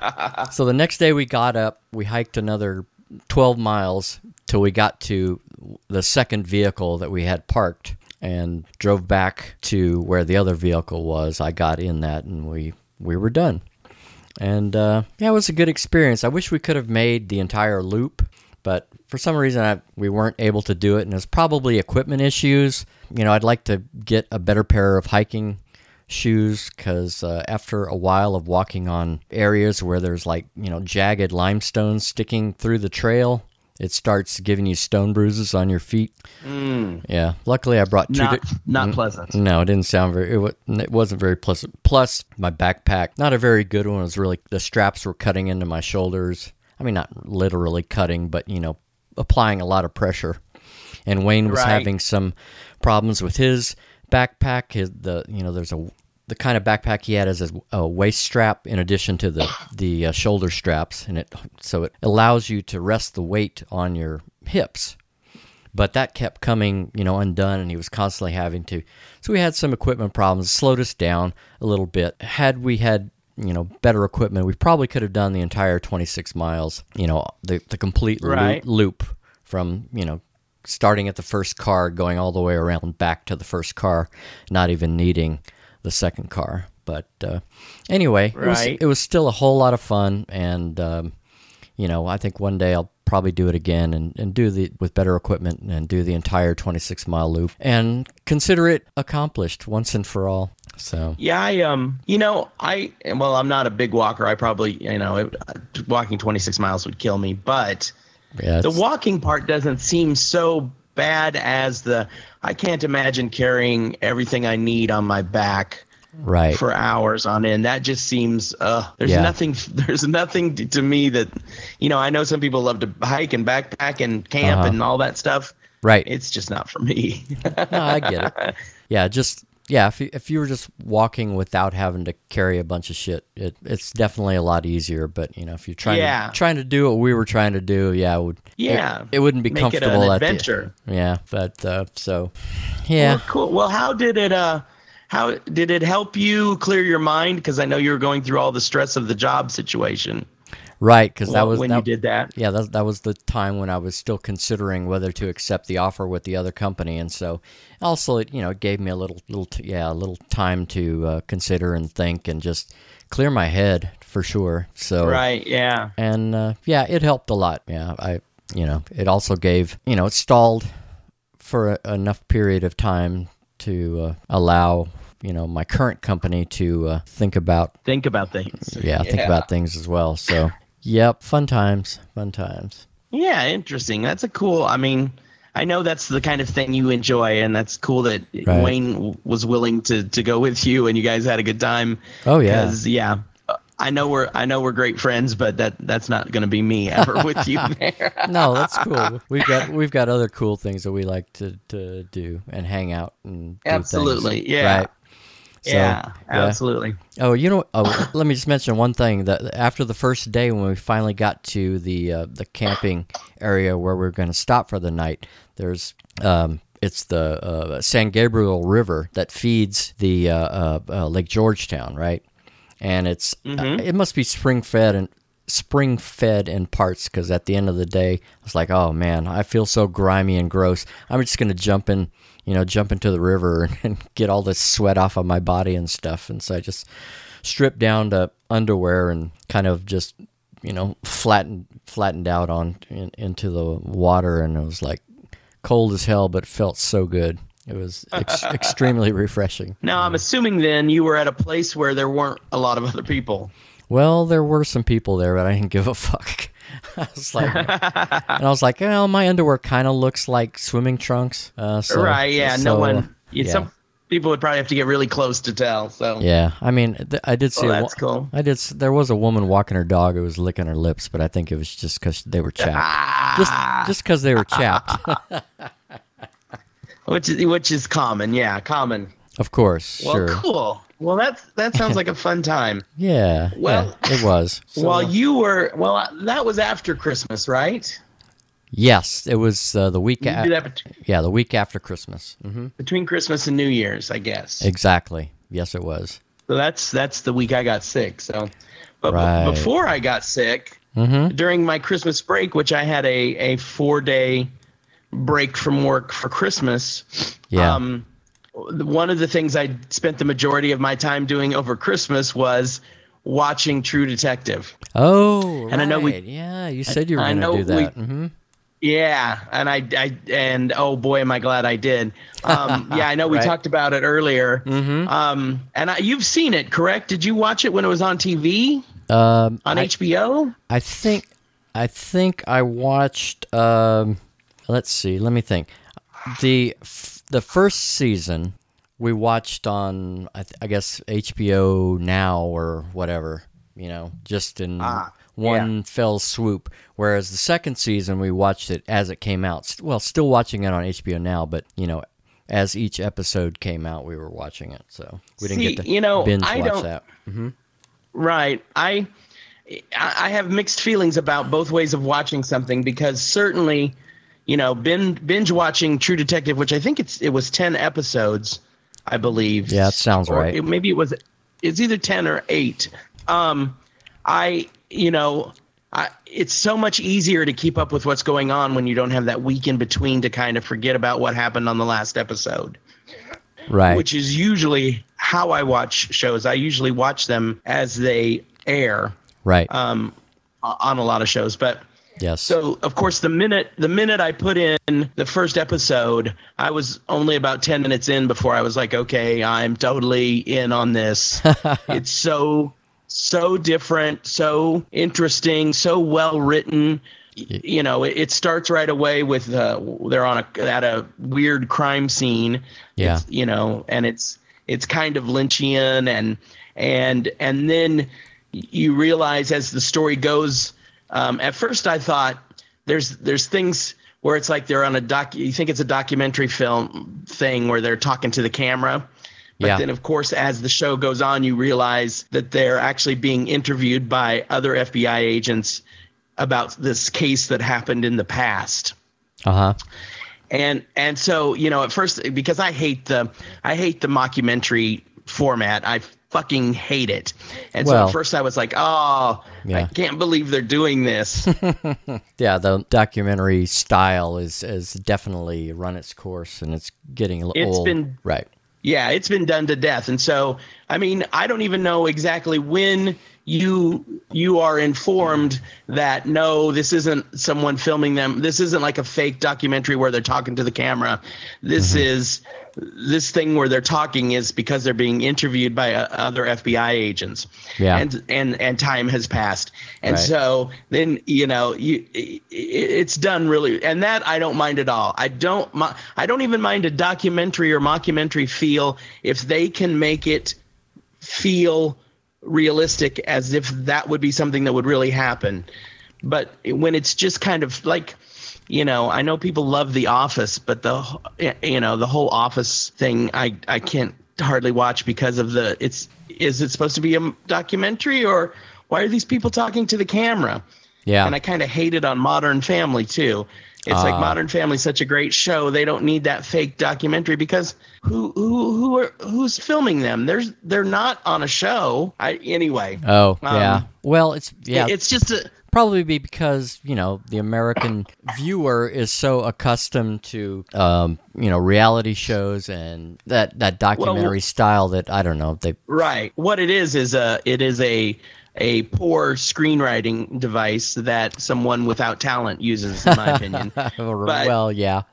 so the next day we got up, we hiked another 12 miles till we got to the second vehicle that we had parked and drove back to where the other vehicle was. I got in that and we we were done. And uh, yeah, it was a good experience. I wish we could have made the entire loop, but for some reason I, we weren't able to do it, and it's probably equipment issues. You know, I'd like to get a better pair of hiking shoes because uh, after a while of walking on areas where there's like you know jagged limestone sticking through the trail it starts giving you stone bruises on your feet. Mm, Yeah. Luckily, I brought two. not di- not pleasant. no, it didn't sound very. It, wa- it wasn't very pleasant. Plus, my backpack, not a very good one. It was really the straps were cutting into my shoulders. I mean, not literally cutting, but you know, applying a lot of pressure. And Wayne was Right. having some problems with his backpack. His the you know, there's a the kind of backpack he had is a, a waist strap in addition to the the uh, shoulder straps, and it so it allows you to rest the weight on your hips but that kept coming, you know, undone, and he was constantly having to. So we had some equipment problems, slowed us down a little bit. Had we had, you know, better equipment, we probably could have done the entire 26 miles, you know, the the complete Right. loop from, you know, starting at the first car, going all the way around back to the first car, not even needing the second car. But uh, anyway, it, was, it was still a whole lot of fun, and um, you know, I think one day I'll probably do it again and, and do the with better equipment and do the entire 26 mile loop and consider it accomplished once and for all. So Yeah, I um, you know, I well, I'm not a big walker. I probably, you know, it, walking 26 miles would kill me. But yeah, the walking part doesn't seem so bad as the. I can't imagine carrying everything I need on my back right. for hours on end. That just seems. Uh, there's Yeah. nothing. There's nothing to, to me that, you know. I know some people love to hike and backpack and camp Uh-huh. and all that stuff. right. It's just not for me. no, I get it. Yeah, just yeah. If you, if you were just walking without having to carry a bunch of shit, it, it's definitely a lot easier. But you know, if you're trying Yeah. to trying to do what we were trying to do, yeah, it would Yeah. it, it wouldn't be Make it comfortable an at the- adventure. yeah, but uh, so yeah. Well, cool. Well, how did it? Uh, how did it help you clear your mind? Because I know you were going through all the stress of the job situation. Right, because that was when that, you did that. Yeah, that that was the time when I was still considering whether to accept the offer with the other company, and so also it you know it gave me a little little t- yeah a little time to uh, consider and think and just clear my head for sure. So Right. Yeah. and uh, yeah, it helped a lot. Yeah, I you know it also gave you know it stalled for a, enough period of time to uh, allow you know my current company to uh, think about Think about things. yeah, think about things as well. So yep, fun times, fun times. Yeah, interesting. That's a cool. I mean, I know that's the kind of thing you enjoy, and that's cool that Right. Wayne w- was willing to to go with you, and you guys had a good time. Oh yeah, yeah. I know we're I know we're great friends, but that that's not going to be me ever with you there. no, that's cool. We've got we've got other cool things that we like to, to do and hang out and do Absolutely, things, yeah. Right. So, yeah, absolutely. Oh, you know. Oh, let me just mention one thing. That after the first day, when we finally got to the uh, the camping area where we are going to stop for the night, there's um, it's the uh, San Gabriel River that feeds the uh, uh, uh, Lake Georgetown, right? And it's uh, it must be spring fed and spring fed in parts because at the end of the day, I was like, oh man, I feel so grimy and gross. I'm just gonna jump in, you know, jump into the river and get all this sweat off of my body and stuff. And so I just stripped down to underwear and kind of just, you know, flattened flattened out on in, into the water, and it was like cold as hell, but felt so good. It was ex- extremely refreshing. Now I'm assuming then you were at a place where there weren't a lot of other people. Well, there were some people there, but I didn't give a fuck. I was like, and I was like, well, my underwear kind of looks like swimming trunks. Uh, so, right? Yeah. so, no one. Yeah. Some people would probably have to get really close to tell. So Yeah, I mean, th- I did see. Oh, a that's cool. I did. There was a woman walking her dog who was licking her lips, but I think it was just because they were chapped. just, just because they were chapped. which is which is common. Yeah, common. of course, Well, sure. cool. Well, that's that sounds like a fun time. Yeah. Well- yeah, it was. So, While you were well, that was after Christmas, right? yes, it was uh, the week. You A- did that bet- yeah, the week after Christmas. hmm between Christmas and New Year's, I guess. Exactly. Yes, it was. So that's that's the week I got sick. So, but Right. before I got sick, hmm during my Christmas break, which I had a a four day break from work for Christmas. Yeah. Um, one of the things I spent the majority of my time doing over Christmas was watching True Detective. Oh, And I know we- Yeah, you said you were going to do that. we- hmm Yeah, and I, I, and oh boy, am I glad I did. Um, yeah, I know we Right. talked about it earlier. Mm-hmm. Um, and I, you've seen it, correct? Did you watch it when it was on TV Um, on I, HBO? I think I think I watched. Um, let's see. Let me think. The the first season we watched on I, th- I guess HBO Now or whatever. You know, just in Ah, one fell swoop. Whereas the second season we watched it as it came out. St- Well, still watching it on HBO Now, but you know. As each episode came out, we were watching it, so we didn't See, get to you know, binge I watch don't- that. Right. I I have mixed feelings about both ways of watching something because certainly, you know, binge, binge watching True Detective, which I think it's it was ten episodes, I believe. Yeah, that sounds Or right. it- maybe it was it's either ten or eight. Um, I you know. I, it's so much easier to keep up with what's going on when you don't have that week in between to kind of forget about what happened on the last episode Right. which is usually how I watch shows. I usually watch them as they air right. um, on a lot of shows. But yes. so, of course, the minute the minute I put in the first episode, I was only about ten minutes in before I was like, okay, I'm totally in on this. it's so so different, so interesting, so well written. You know, it, it starts right away with uh, they're on a at a weird crime scene. Yeah. It's, you know, and it's it's kind of Lynchian and and and then you realize as the story goes. Um, at first, I thought there's there's things where it's like they're on a doc. You think it's a documentary film thing where they're talking to the camera. But Yeah. then, of course, as the show goes on, you realize that they're actually being interviewed by other FBI agents about this case that happened in the past Uh huh. and and so you know at first because i hate the i hate the mockumentary format i fucking hate it. And so at first i was like oh i can't believe they're doing this. Yeah, the documentary style is is definitely run its course, and it's getting a little old. been- right. yeah it's been done to death. And so i mean i don't even know exactly when you you are informed that no this isn't someone filming them this isn't like a fake documentary where they're talking to the camera this Mm-hmm. is this thing where they're talking is because they're being interviewed by uh, other FBI agents Yeah. and and and time has passed and Right. so then you know you i- i- it's done really and that I don't mind at all I don't I don't even mind a documentary or mockumentary feel if they can make it feel realistic as if that would be something that would really happen. But when it's just kind of like, you know, I know people love The Office, but the you know the whole Office thing, I I can't hardly watch because of the it's is it supposed to be a documentary or why are these people talking to the camera? Yeah. And I kind of hate it on Modern Family too. It's like Ah. Modern Family, such a great show. They don't need that fake documentary because who who who are who's filming them? There's they're not on a show. I anyway. oh, um, yeah. Well, it's yeah. It's just a probably be because you know the American viewer is so accustomed to um, you know reality shows and that that documentary style that I don't know they right. What it is is a it is a a poor screenwriting device that someone without talent uses, in my opinion. well yeah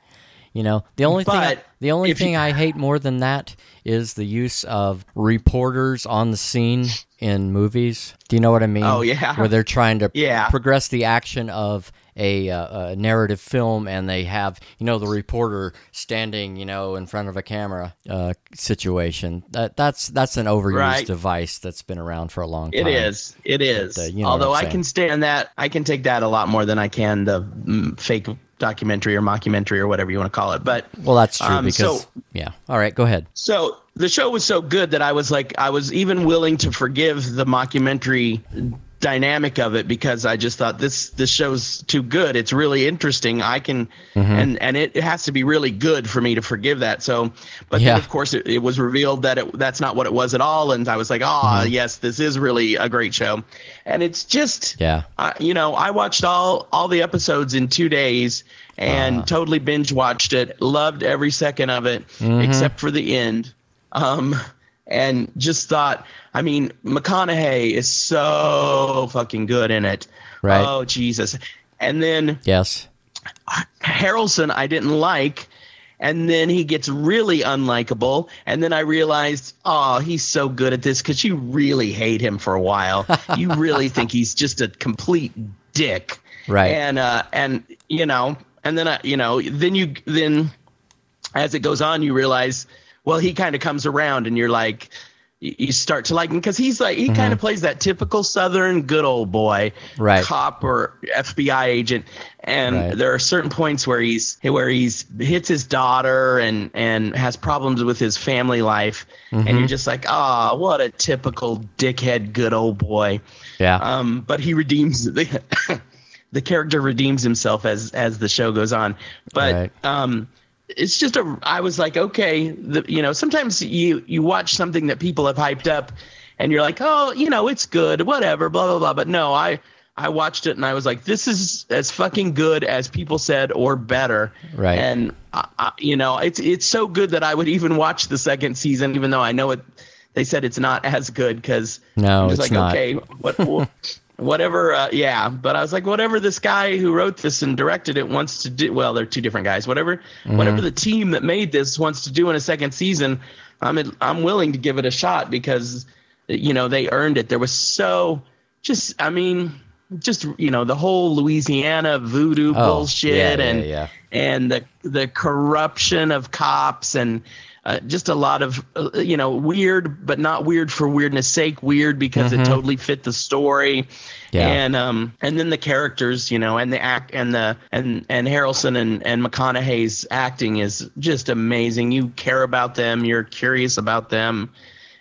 you know the only thing I, the only if you- thing I hate more than that is the use of reporters on the scene in movies. Do you know what I mean? Oh, yeah. where they're trying to Yeah. progress the action of a, uh, a narrative film, and they have you know the reporter standing you know in front of a camera uh, situation. That that's that's an overused Right. device that's been around for a long time. it is it is But, uh, you know Although I can stand that, I can take that a lot more than I can the mm, fake documentary or mockumentary or whatever you want to call it. But Well, that's true Um, because so- yeah. All right, go ahead. So the show was so good that I was like, I was even willing to forgive the mockumentary dynamic of it because I just thought this this show's too good. It's really interesting. I can Mm-hmm. and and it, it has to be really good for me to forgive that. So, but Yeah. then of course it, it was revealed that it that's not what it was at all, and I was like, oh Mm-hmm. yes, this is really a great show, and it's just Yeah. uh, you know, I watched all all the episodes in two days and Uh-huh. totally binge watched it. Loved every second of it Mm-hmm. except for the end. Um, and just thought, I mean, McConaughey is so fucking good in it. Right. Oh Jesus! And then Yes. Harrelson, I didn't like. And then he gets really unlikable. And then I realized, oh, he's so good at this because you really hate him for a while. you really think he's just a complete dick. Right. And uh, and you know, and then uh, you know, then you then as it goes on, you realize, well, he kind of comes around, and you're like, you start to like him because he's like he kind of plays that typical Southern good old boy, Right. cop or FBI agent. And Right. there are certain points where he's where he's hits his daughter and and has problems with his family life, and Mm-hmm. you're just like, ah, what a typical dickhead good old boy. Yeah. Um, but he redeems the the character redeems himself as as the show goes on. But Right. um, it's just a. I was like, okay, the, you know, sometimes you you watch something that people have hyped up, and you're like, oh, you know, it's good, whatever, blah blah blah. But no, I I watched it and I was like, this is as fucking good as people said or better. Right. And I, I, you know, it's it's so good that I would even watch the second season, even though I know it. They said it's not as good because No, I'm just it's like, not. okay, what, wh- whatever. Uh, yeah, but I was like, whatever this guy who wrote this and directed it wants to do. Well, they're two different guys. Whatever, Mm-hmm. whatever the team that made this wants to do in a second season, I'm in, I'm willing to give it a shot because you know they earned it. There was so just, I mean, just you know the whole Louisiana voodoo Oh, bullshit yeah, yeah, and yeah. and the the corruption of cops and uh, just a lot of uh, you know weird but not weird for weirdness sake weird because it totally fit the story. Mm-hmm. Yeah. and um and then the characters you know and the act and the and and Harrelson and and McConaughey's acting is just amazing. You care about them. You're curious about them.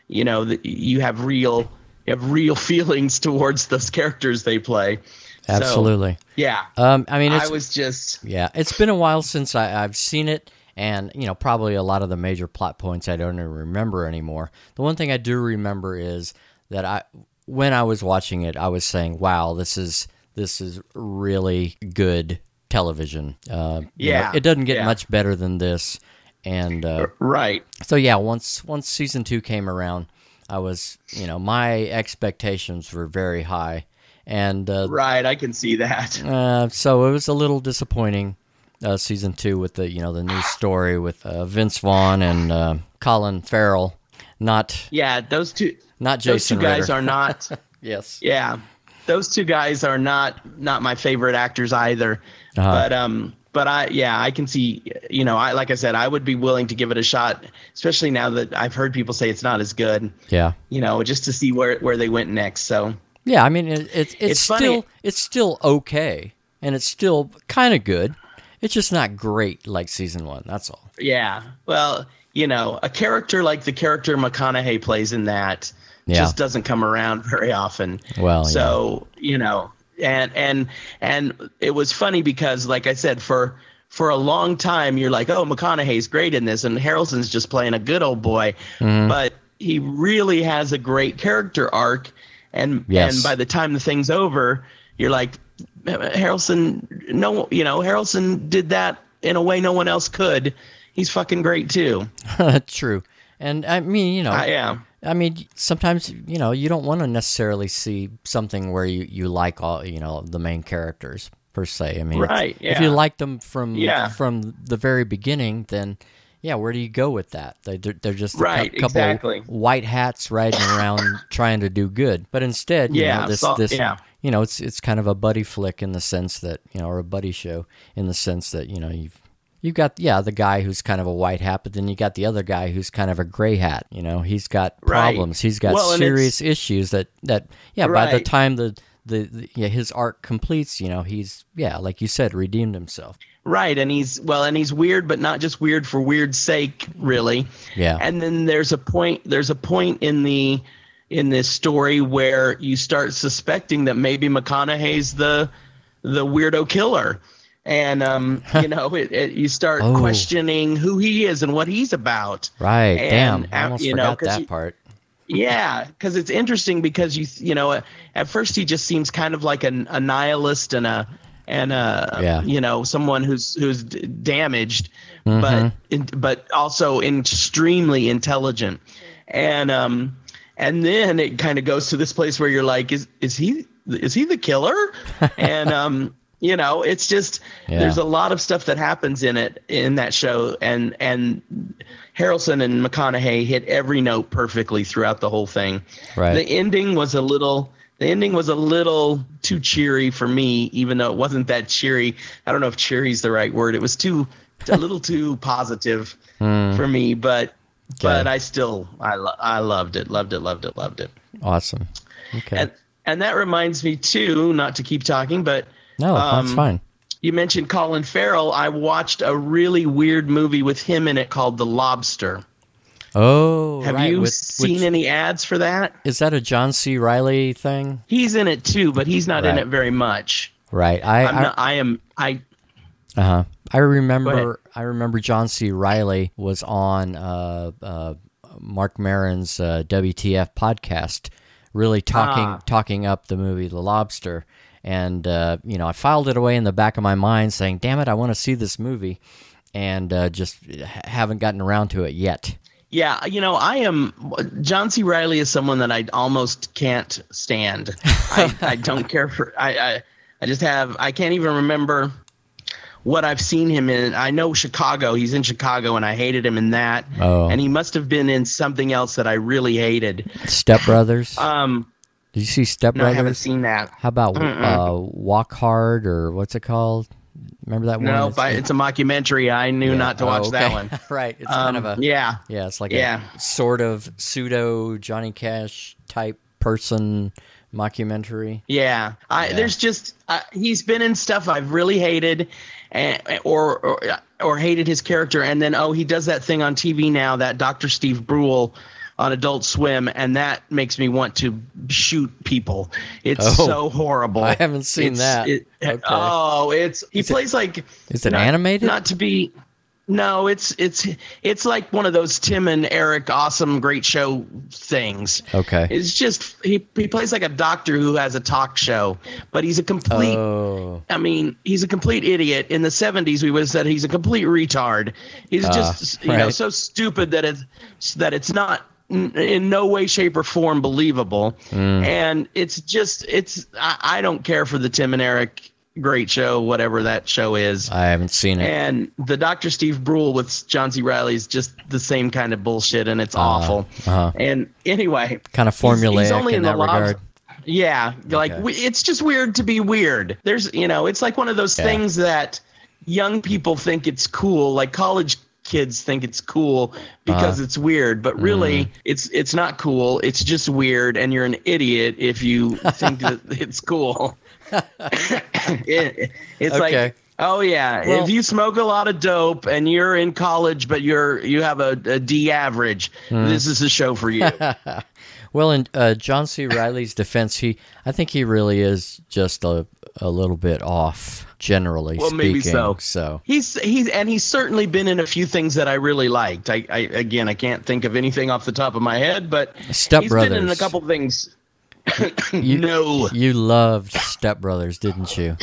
You know the, you have real you have real feelings towards those characters they play. So, Absolutely. yeah. Um, I mean, it's, I was just Yeah, it's been a while since I, I've seen it, and you know, probably a lot of the major plot points I don't even remember anymore. The one thing I do remember is that I, when I was watching it, I was saying, "Wow, this is this is really good television." Uh, you know, Yeah, it doesn't get yeah. much better than this, and uh, right so yeah, once once season two came around, I was, you know, my expectations were very high, and uh, right I can see that uh, so it was a little disappointing, uh, season two with the you know the new story with uh, Vince Vaughn and uh, Colin Farrell, not Yeah, those two not those Jason two guys Ritter. are not yes, yeah. Those two guys are not not my favorite actors either. Uh-huh. But um but I yeah, I can see you know, I like I said, I would be willing to give it a shot, especially now that I've heard people say it's not as good, yeah, you know, just to see where where they went next. So yeah. I mean, it, it, it's It's funny. still it's still okay, and it's still kind of good. It's just not great like season one. That's all. yeah. Well, you know, a character like the character McConaughey plays in that Yeah. just doesn't come around very often. Well, so you know and and and it was funny because like i said for for a long time you're like oh mcconaughey's great in this and harrelson's just playing a good old boy Mm-hmm. but he really has a great character arc and Yes. and by the time the thing's over you're like harrelson no you know harrelson did that in a way no one else could he's fucking great too True, and I mean, you know, I am I mean, sometimes you know you don't want to necessarily see something where you, you like all you know the main characters per se. I mean, if- Right, If you yeah. like them from Yeah. from the very beginning, then yeah, where do you go with that? They they're, they're just a Right, couple exactly. white hats riding around trying to do good, but instead, you Yeah, know, this so- this yeah. You know it's it's kind of a buddy flick in the sense that you know, or a buddy show in the sense that you know you've you got yeah the guy who's kind of a white hat, but then you got the other guy who's kind of a gray hat. You know, he's got Right. problems. He's got Well, serious issues that that yeah. By the time the, the the yeah his arc completes, you know, he's yeah like you said redeemed himself. Right, and he's well, and he's weird, but not just weird for weird's sake, really. Yeah. And then there's a point. There's a point in the in this story where you start suspecting that maybe McConaughey's the the weirdo killer, and um, you know, it, it, you start Oh. questioning who he is and what he's about. Right. And, Damn. I uh, almost you know, forgot that you- part. Yeah, because it's interesting because you you know at- at first he just seems kind of like an, a nihilist and a and a Yeah. you know someone who's who's d- damaged, Mm-hmm. but but also extremely intelligent, and um and then it kind of goes to this place where you're like is is he is he the killer and um you know it's just Yeah. there's a lot of stuff that happens in it in that show and and Harrelson and McConaughey hit every note perfectly throughout the whole thing. Right. The ending was a little the ending was a little too cheery for me, even though it wasn't that cheery. I don't know if cheery is the right word. It was too a little too positive for me, but but I still I I loved it, loved it, loved it, loved it. Awesome. Okay. And and that reminds me too, not to keep talking, but no, that's um, fine. you mentioned Colin Farrell. I watched a really weird movie with him in it called The Lobster. Oh, Have right. you with- seen which- any ads for that? Is that a John C. Reilly thing? He's in it too, but he's not in it very much. Right. I I'm I, not, I am I uh-huh. I remember. I remember John C. Reilly was on uh, uh, Marc Maron's uh, WTF podcast, really talking Ah. talking up the movie The Lobster. And uh, you know, I filed it away in the back of my mind, saying, "Damn it, I want to see this movie," and uh, just haven't gotten around to it yet. Yeah, you know, I am. John C. Reilly is someone that I almost can't stand. I, I don't care for. I, I I just have. I can't even remember what I've seen him in. I know Chicago. He's in Chicago, and I hated him in that. Oh. And he must have been in something else that I really hated. Step Brothers. Um, Did you see Step Brothers? no, I haven't seen that. How about uh, Walk Hard or what's it called? Remember that one? No, It's- but it's a mockumentary. I knew yeah. not to watch Oh, that one. right. It's Um, kind of a yeah. yeah. It's like Yeah. a sort of pseudo Johnny Cash type person mockumentary. Yeah, I, Yeah. there's just uh, he's been in stuff I've really hated, and, or, or or hated his character, and then oh he does that thing on TV now that Dr. Steve Brule on Adult Swim, and that makes me want to shoot people. It's Oh. so horrible. I haven't seen It's- that. it- Okay. Oh, it's he plays like Is it not- animated? Not to be. No, it's it's it's like one of those Tim and Eric awesome great show things. Okay. It's just he he plays like a doctor who has a talk show, but he's a complete oh, I mean, he's a complete idiot. In the 70s, we would have said he's a complete retard. He's Ah, just, you know, so stupid that it's that it's not in no way, shape, or form believable. Mm. And it's just, it's. I, I don't care for the Tim and Eric Great Show, whatever that show is. I haven't seen it. And the Dr. Steve Brule with John C. Reilly is just the same kind of bullshit, and it's awful. uh-huh. And anyway, kind of he's- he's formulaic only in the that lobs- regard. yeah, like Okay. we, it's just weird to be weird. There's, you know, it's like one of those Yeah. things that young people think it's cool, like college kids think it's cool because Uh-huh. it's weird, but really Mm-hmm. it's it's not cool. It's just weird and you're an idiot if you think that it's cool. It- it's Okay. like Oh yeah, Well- if you smoke a lot of dope and you're in college but you're you have a, a D average, Hmm. this is the show for you. Well, in uh, John C. Reilly's defense, he I think he really is just a a little bit off, generally Well, speaking. maybe so. So He's he's and he's certainly been in a few things that I really liked. I, I again I can't think of anything off the top of my head, but Step he's been in a Brothers. couple things. You- no, you loved Step Brothers, didn't you?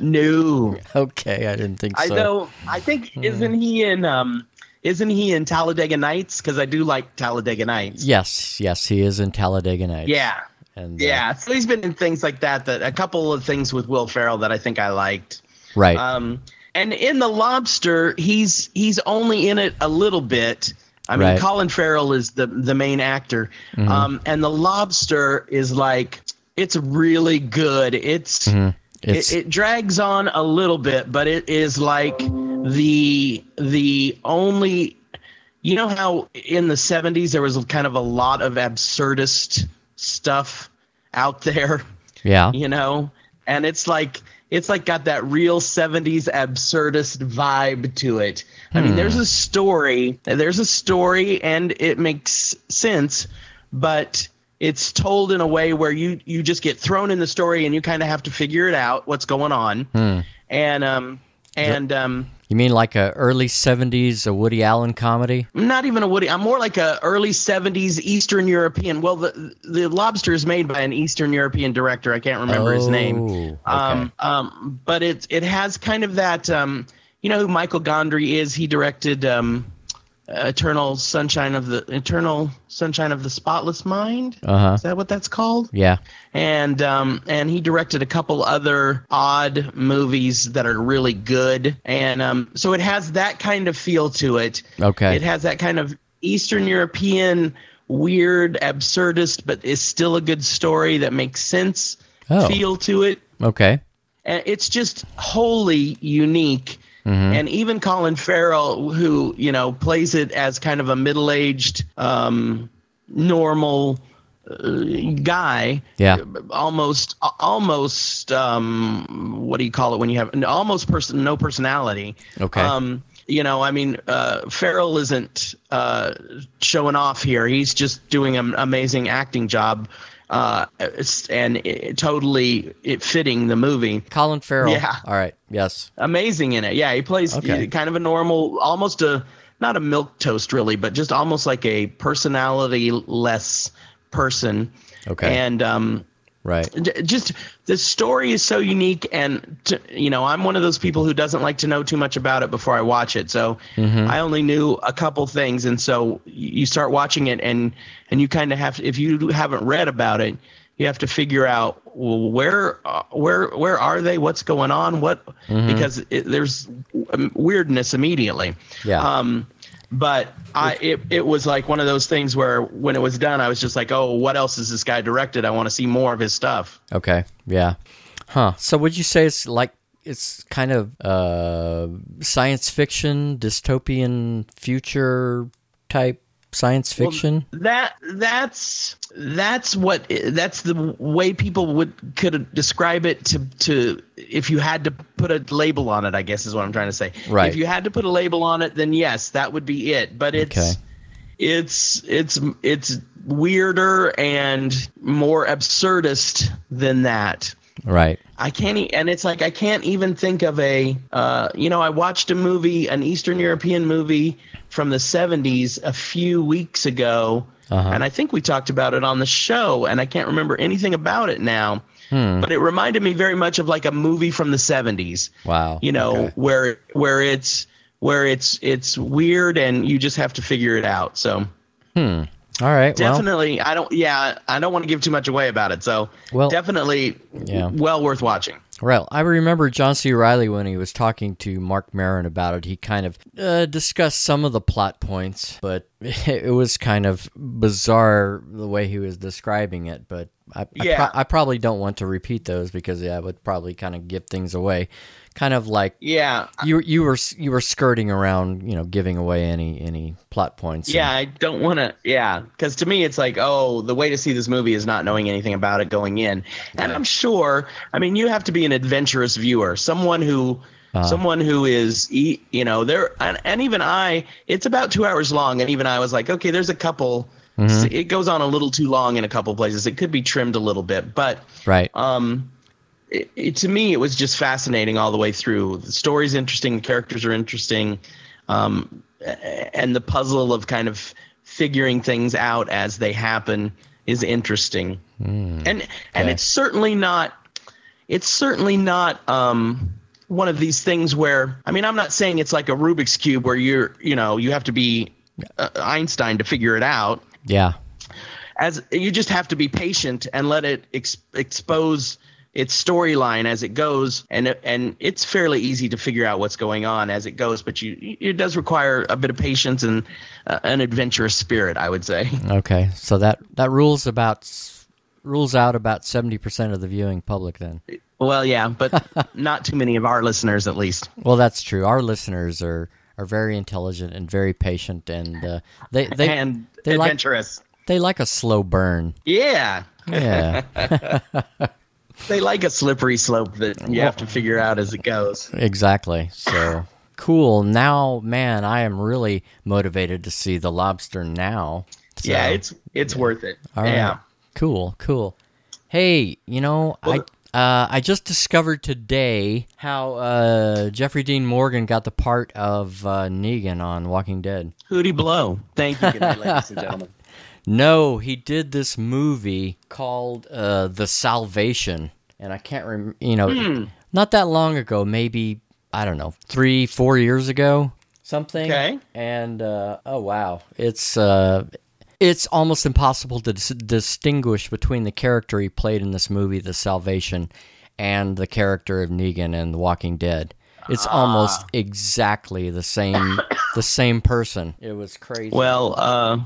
no. Okay, I didn't think so. I know. I think Hmm. isn't he in um isn't he in Talladega Nights? Because I do like Talladega Nights. Yes, yes, he is in Talladega Nights. Yeah. and uh, Yeah. So he's been in things like that. That a couple of things with Will Ferrell that I think I liked. right. Um, and in the Lobster, he's he's only in it a little bit. I mean, Right. Colin Farrell is the the main actor, Mm-hmm. um, and the Lobster is like it's really good. It's, Mm-hmm. It's- it, it drags on a little bit, but it is like the the only. You know how in the '70s there was kind of a lot of absurdist stuff out there yeah. you know and it's like it's like got that real 70s absurdist vibe to it. I mean there's a story there's a story and it makes sense but it's told in a way where you you just get thrown in the story and you kind of have to figure it out what's going on. And um and um You mean like a early '70s a Woody Allen comedy? Not even a Woody. I'm more like a early '70s Eastern European. Well, the the Lobster is made by an Eastern European director. I can't remember his name. Oh, okay. Um, um, but it it has kind of that. Um, you know who Michael Gondry is? He directed um, Eternal Sunshine of the Eternal Sunshine of the Spotless Mind. Uh huh. Is that what that's called? Yeah. and um, and he directed a couple other odd movies that are really good, and um, so it has that kind of feel to it. Okay. It has that kind of Eastern European weird, absurdist, but is still a good story that makes sense Oh. feel to it. Okay. And it's just wholly unique. And even Colin Farrell, who you know plays it as kind of a middle-aged, um, normal uh, guy, Yeah. almost almost um, what do you call it when you have almost person no personality. Okay. Um, you know, I mean, uh, Farrell isn't uh, showing off here. He's just doing an amazing acting job, uh, and it, totally it fitting the movie. Colin Farrell. Yeah. All right. Yes. Amazing in it. Yeah, he plays Okay. kind of a normal, almost a not a milk toast really, but just almost like a personality less person. Okay. And um, Right. just the story is so unique and t- you know i'm one of those people who doesn't like to know too much about it before i watch it so Mm-hmm. i only knew a couple things and so you start watching it and and you kind of have if you haven't read about it you have to figure out well, where uh, where where are they what's going on what Mm-hmm. because it, there's um, weirdness immediately Yeah. um but I it, it was like one of those things where when it was done I was just like oh what else is this guy directed I want to see more of his stuff Okay. Yeah. Huh. So would you say it's like it's kind of uh science fiction, dystopian future type science fiction? that that's that's what that's the way people would could describe it to to if you had to put a label on it i guess is what i'm trying to say Right. if you had to put a label on it then yes that would be it but it's Okay. it's it's it's weirder and more absurdist than that right. I can't, e- and it's like I can't even think of a, uh, you know, I watched a movie, an Eastern European movie from the '70s a few weeks ago, Uh-huh. and I think we talked about it on the show, and I can't remember anything about it now. Hmm. But it reminded me very much of like a movie from the '70s. Wow. You know, Okay. where where it's where it's it's weird, and you just have to figure it out. So All right. Well, definitely, I don't. Yeah, I don't want to give too much away about it. So Well- definitely, Yeah. well worth watching. Well, I remember John C. Reilly when he was talking to Marc Maron about it. He kind of uh, discussed some of the plot points, but it was kind of bizarre the way he was describing it. But I, I, Yeah. pro- I probably don't want to repeat those because yeah, it would probably kind of give things away. Kind of like Yeah, you you were you were skirting around, you know, giving away any any plot points. Yeah, I don't want to. Yeah, because to me, it's like, oh, the way to see this movie is not knowing anything about it going in. And I'm sure. I mean, you have to be an adventurous viewer, someone who, someone who is, you know, there. And, and even I, it's about two hours long, and even I was like, okay, there's a couple. It goes on a little too long in a couple places. It could be trimmed a little bit, but right. um, it, it, to me, it was just fascinating all the way through. The story's interesting, the characters are interesting, um, and the puzzle of kind of figuring things out as they happen is interesting. And and okay. it's certainly not. It's certainly not. Um, one of these things where I mean I'm not saying it's like a Rubik's cube where you're you know you have to be uh, Einstein to figure it out yeah. as you just have to be patient and let it ex- expose its storyline as it goes and and it's fairly easy to figure out what's going on as it goes but you it does require a bit of patience and uh, an adventurous spirit i would say Okay. So that that rules about rules out about 70% of the viewing public then. well yeah but not too many of our listeners at least Well, that's true. Our listeners are are very intelligent and very patient, and uh, they they and they like adventurous they like a slow burn. yeah Yeah, they like a slippery slope that you have to figure out as it goes exactly. So cool. Now, man, I am really motivated to see the lobster now. So, yeah it's it's worth it all right. yeah Cool, cool. Hey, you know, Well, I uh, I just discovered today how uh, Jeffrey Dean Morgan got the part of uh, Negan on Walking Dead. hootie blow thank you good night, ladies and gentlemen No, he did this movie called uh, The Salvation, and I can't remember. You know, not that long ago, maybe I don't know, three, four years ago, something. Okay. And uh, oh wow, it's uh, it's almost impossible to dis- distinguish between the character he played in this movie, The Salvation, and the character of Negan in The Walking Dead. It's almost exactly the same, the same person. It was crazy. Well, uh,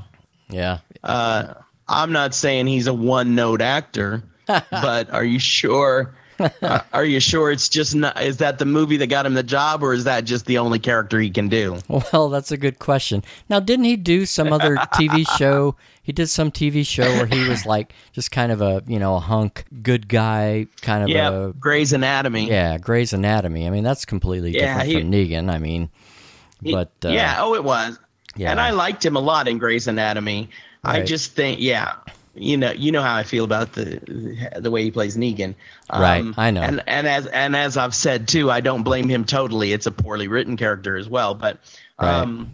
Yeah. Uh, I'm not saying he's a one note actor, but are you sure? uh, are you sure it's just not? Is that the movie that got him the job, or is that just the only character he can do? Well, that's a good question. Now, didn't he do some other TV show? He did some TV show where he was like just kind of a you know a hunk good guy kind of Yeah, a Grey's Anatomy. yeah Grey's Anatomy. I mean that's completely Yeah, different he- from Negan. I mean, He- but uh, yeah, oh, it was. Yeah, And I liked him a lot in Grey's Anatomy. I just think, yeah, you know, you know how I feel about the the way he plays Negan. Um, Right, I know. And and as and as I've said too, I don't blame him totally. It's a poorly written character as well. But um,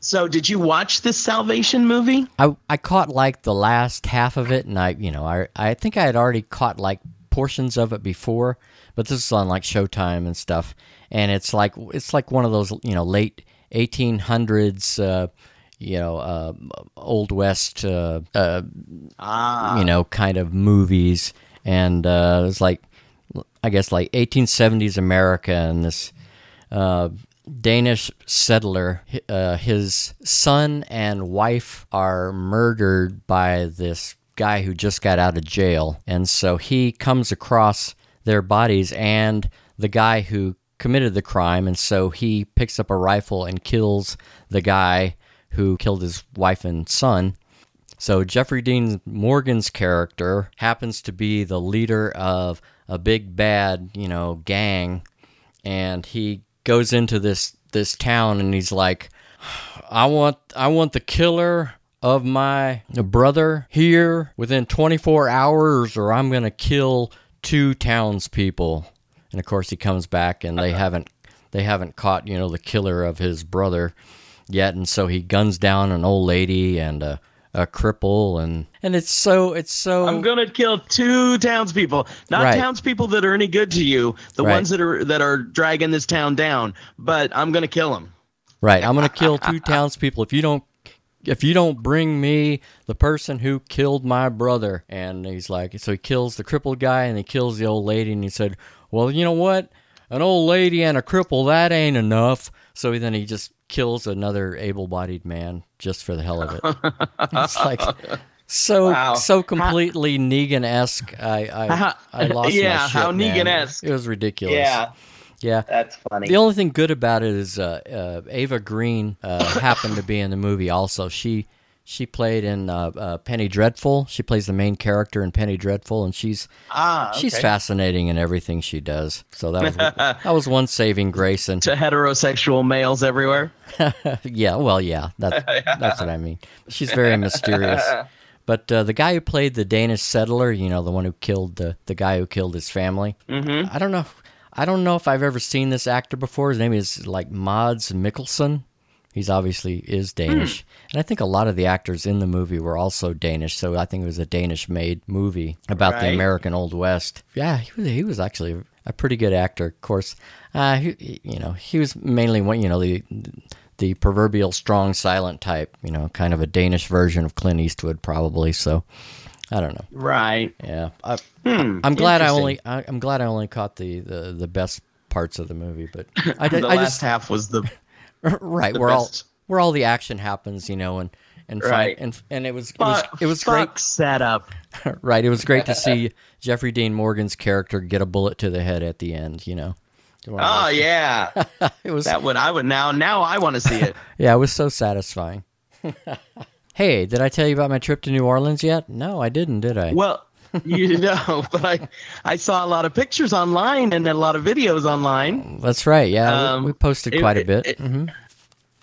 so did you watch this Salvation movie? I I caught like the last half of it, and I you know I I think I had already caught like portions of it before, but this is on like Showtime and stuff, and it's like it's like one of those you know late eighteen hundreds. Uh, you know, uh, old west, uh, uh, Ah, you know, kind of movies, and uh, it was like, I guess, like 1870s America, and this uh, Danish settler, uh, his son and wife are murdered by this guy who just got out of jail, and so he comes across their bodies and the guy who committed the crime, and so he picks up a rifle and kills the guy who killed his wife and son. So Jeffrey Dean Morgan's character happens to be the leader of a big bad, you know, gang, and he goes into this this town and he's like, "I want I want the killer of my brother here within 24 hours, or I'm gonna kill two townspeople." And of course, he comes back and they haven't they haven't caught you know the killer of his brother yet, and so he guns down an old lady and a, a cripple, and and it's so it's so I'm gonna kill two townspeople, not Right. townspeople that are any good to you, the Right. ones that are that are dragging this town down. But I'm gonna kill them. right. I'm gonna kill two townspeople if you don't if you don't bring me the person who killed my brother. And he's like, so he kills the crippled guy and he kills the old lady, and he said, well, you know what, an old lady and a cripple that ain't enough. So then he just kills another able-bodied man just for the hell of it. it's like. So Wow. so completely Negan esque. I I, How- I lost my yeah, shit, how. Negan-esque. It was ridiculous. Yeah, yeah. that's funny. The only thing good about it is uh, uh, Ava Green uh, happened to be in the movie. Also, she she played in uh, uh, Penny Dreadful. She plays the main character in Penny Dreadful, and she's ah, she's fascinating in everything she does. So that was that was one saving grace. And to heterosexual males everywhere. yeah, well, yeah, that, that's what I mean. She's very mysterious. But uh, the guy who played the Danish settler, you know, the one who killed the the guy who killed his family. Mm-hmm. I don't know. I don't know if I've ever seen this actor before. His name is like Mads Mikkelsen. He's obviously is Danish, and I think a lot of the actors in the movie were also Danish. So I think it was a Danish-made movie about the American Old West. Yeah, he was he was actually a pretty good actor. Of course, uh, he, you know, he was mainly one, you know, the the proverbial strong silent type. You know, kind of a Danish version of Clint Eastwood, probably. So I don't know. Right. Yeah, I, Hmm, I'm glad I only I, I'm glad I only caught the, the, the best parts of the movie, but I, The I last just half was the right where all best. where all the action happens, you know, and and Right. and and it was it was, fuck, it was fuck setup. right? It was great to see Jeffrey Dean Morgan's character get a bullet to the head at the end, you know. Oh yeah, it was that would I would now now I want to see it. yeah, it was so satisfying. hey, did I tell you about my trip to New Orleans yet? No, I didn't, did I? Well, you know, but I I saw a lot of pictures online and a lot of videos online. That's right. Yeah, we- Um, we, posted it- quite a bit. it- hmm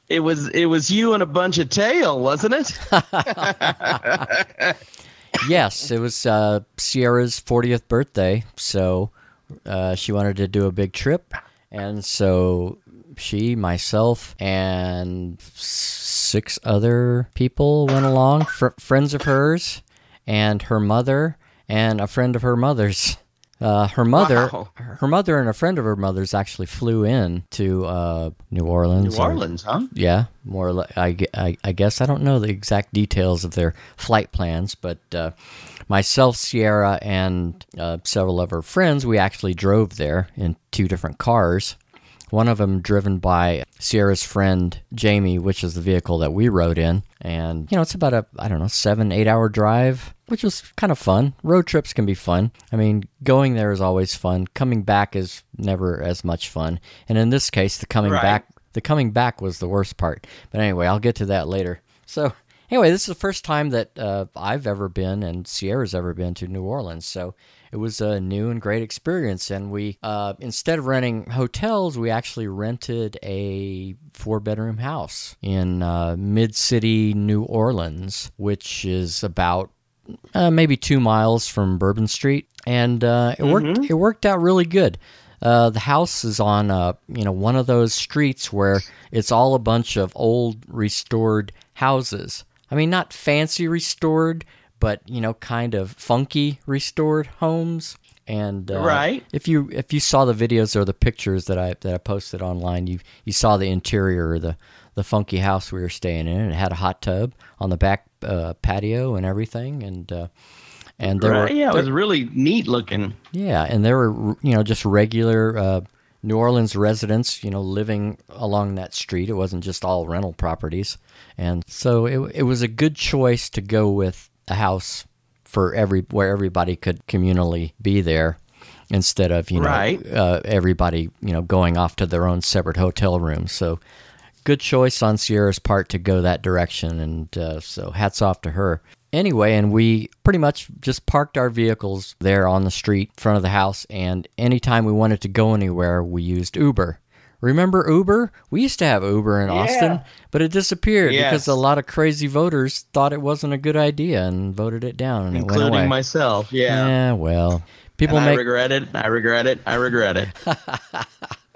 It was it was you and a bunch of tail, wasn't it? yes, it was uh, Sierra's 40th birthday, so uh, she wanted to do a big trip, and so she, myself, and six other people went along, fr- friends of hers, and her mother, and a friend of her mother's. Uh, her mother, Wow. her mother, and a friend of her mother's actually flew in to uh, New Orleans. New or- Orleans, huh? yeah, more or less. I, I, I guess I don't know the exact details of their flight plans, but uh, myself, Sierra, and uh, several of her friends, we actually drove there in two different cars. One of them driven by Sierra's friend Jamie, which is the vehicle that we rode in. And, you know, it's about a, I don't know, seven, eight hour drive, which was kind of fun. Road trips can be fun. I mean, going there is always fun. Coming back is never as much fun. And in this case, the coming Right. back, the coming back was the worst part. But anyway, I'll get to that later. So, anyway, this is the first time that uh, I've ever been and Sierra's ever been to New Orleans. So it was a new and great experience. And we, uh, instead of renting hotels, we actually rented a four bedroom house in uh, mid city New Orleans, which is about uh, maybe two miles from Bourbon Street, and uh, it worked. It worked out really good. Uh, the house is on uh, you know one of those streets where it's all a bunch of old restored houses. I mean, not fancy restored, but you know, kind of funky restored homes. And uh, Right. if you if you saw the videos or the pictures that I that I posted online, you you saw the interior of the the funky house we were staying in. It had a hot tub on the back uh, patio and everything, and uh, and there Right? were Yeah, it there- was really neat looking. yeah, and there were you know just regular uh, New Orleans residents, you know, living along that street. It wasn't just all rental properties, and so it it was a good choice to go with a house for every where everybody could communally be there instead of you know Right. uh, everybody you know going off to their own separate hotel rooms. So good choice on Sierra's part to go that direction, and uh, so hats off to her. Anyway, and we pretty much just parked our vehicles there on the street in front of the house, and anytime we wanted to go anywhere, we used Uber. Remember Uber? We used to have Uber in Austin, but it disappeared because a lot of crazy voters thought it wasn't a good idea and voted it down, and it went away. including myself. Yeah. yeah, well, people and I regret it. I regret it. I regret it.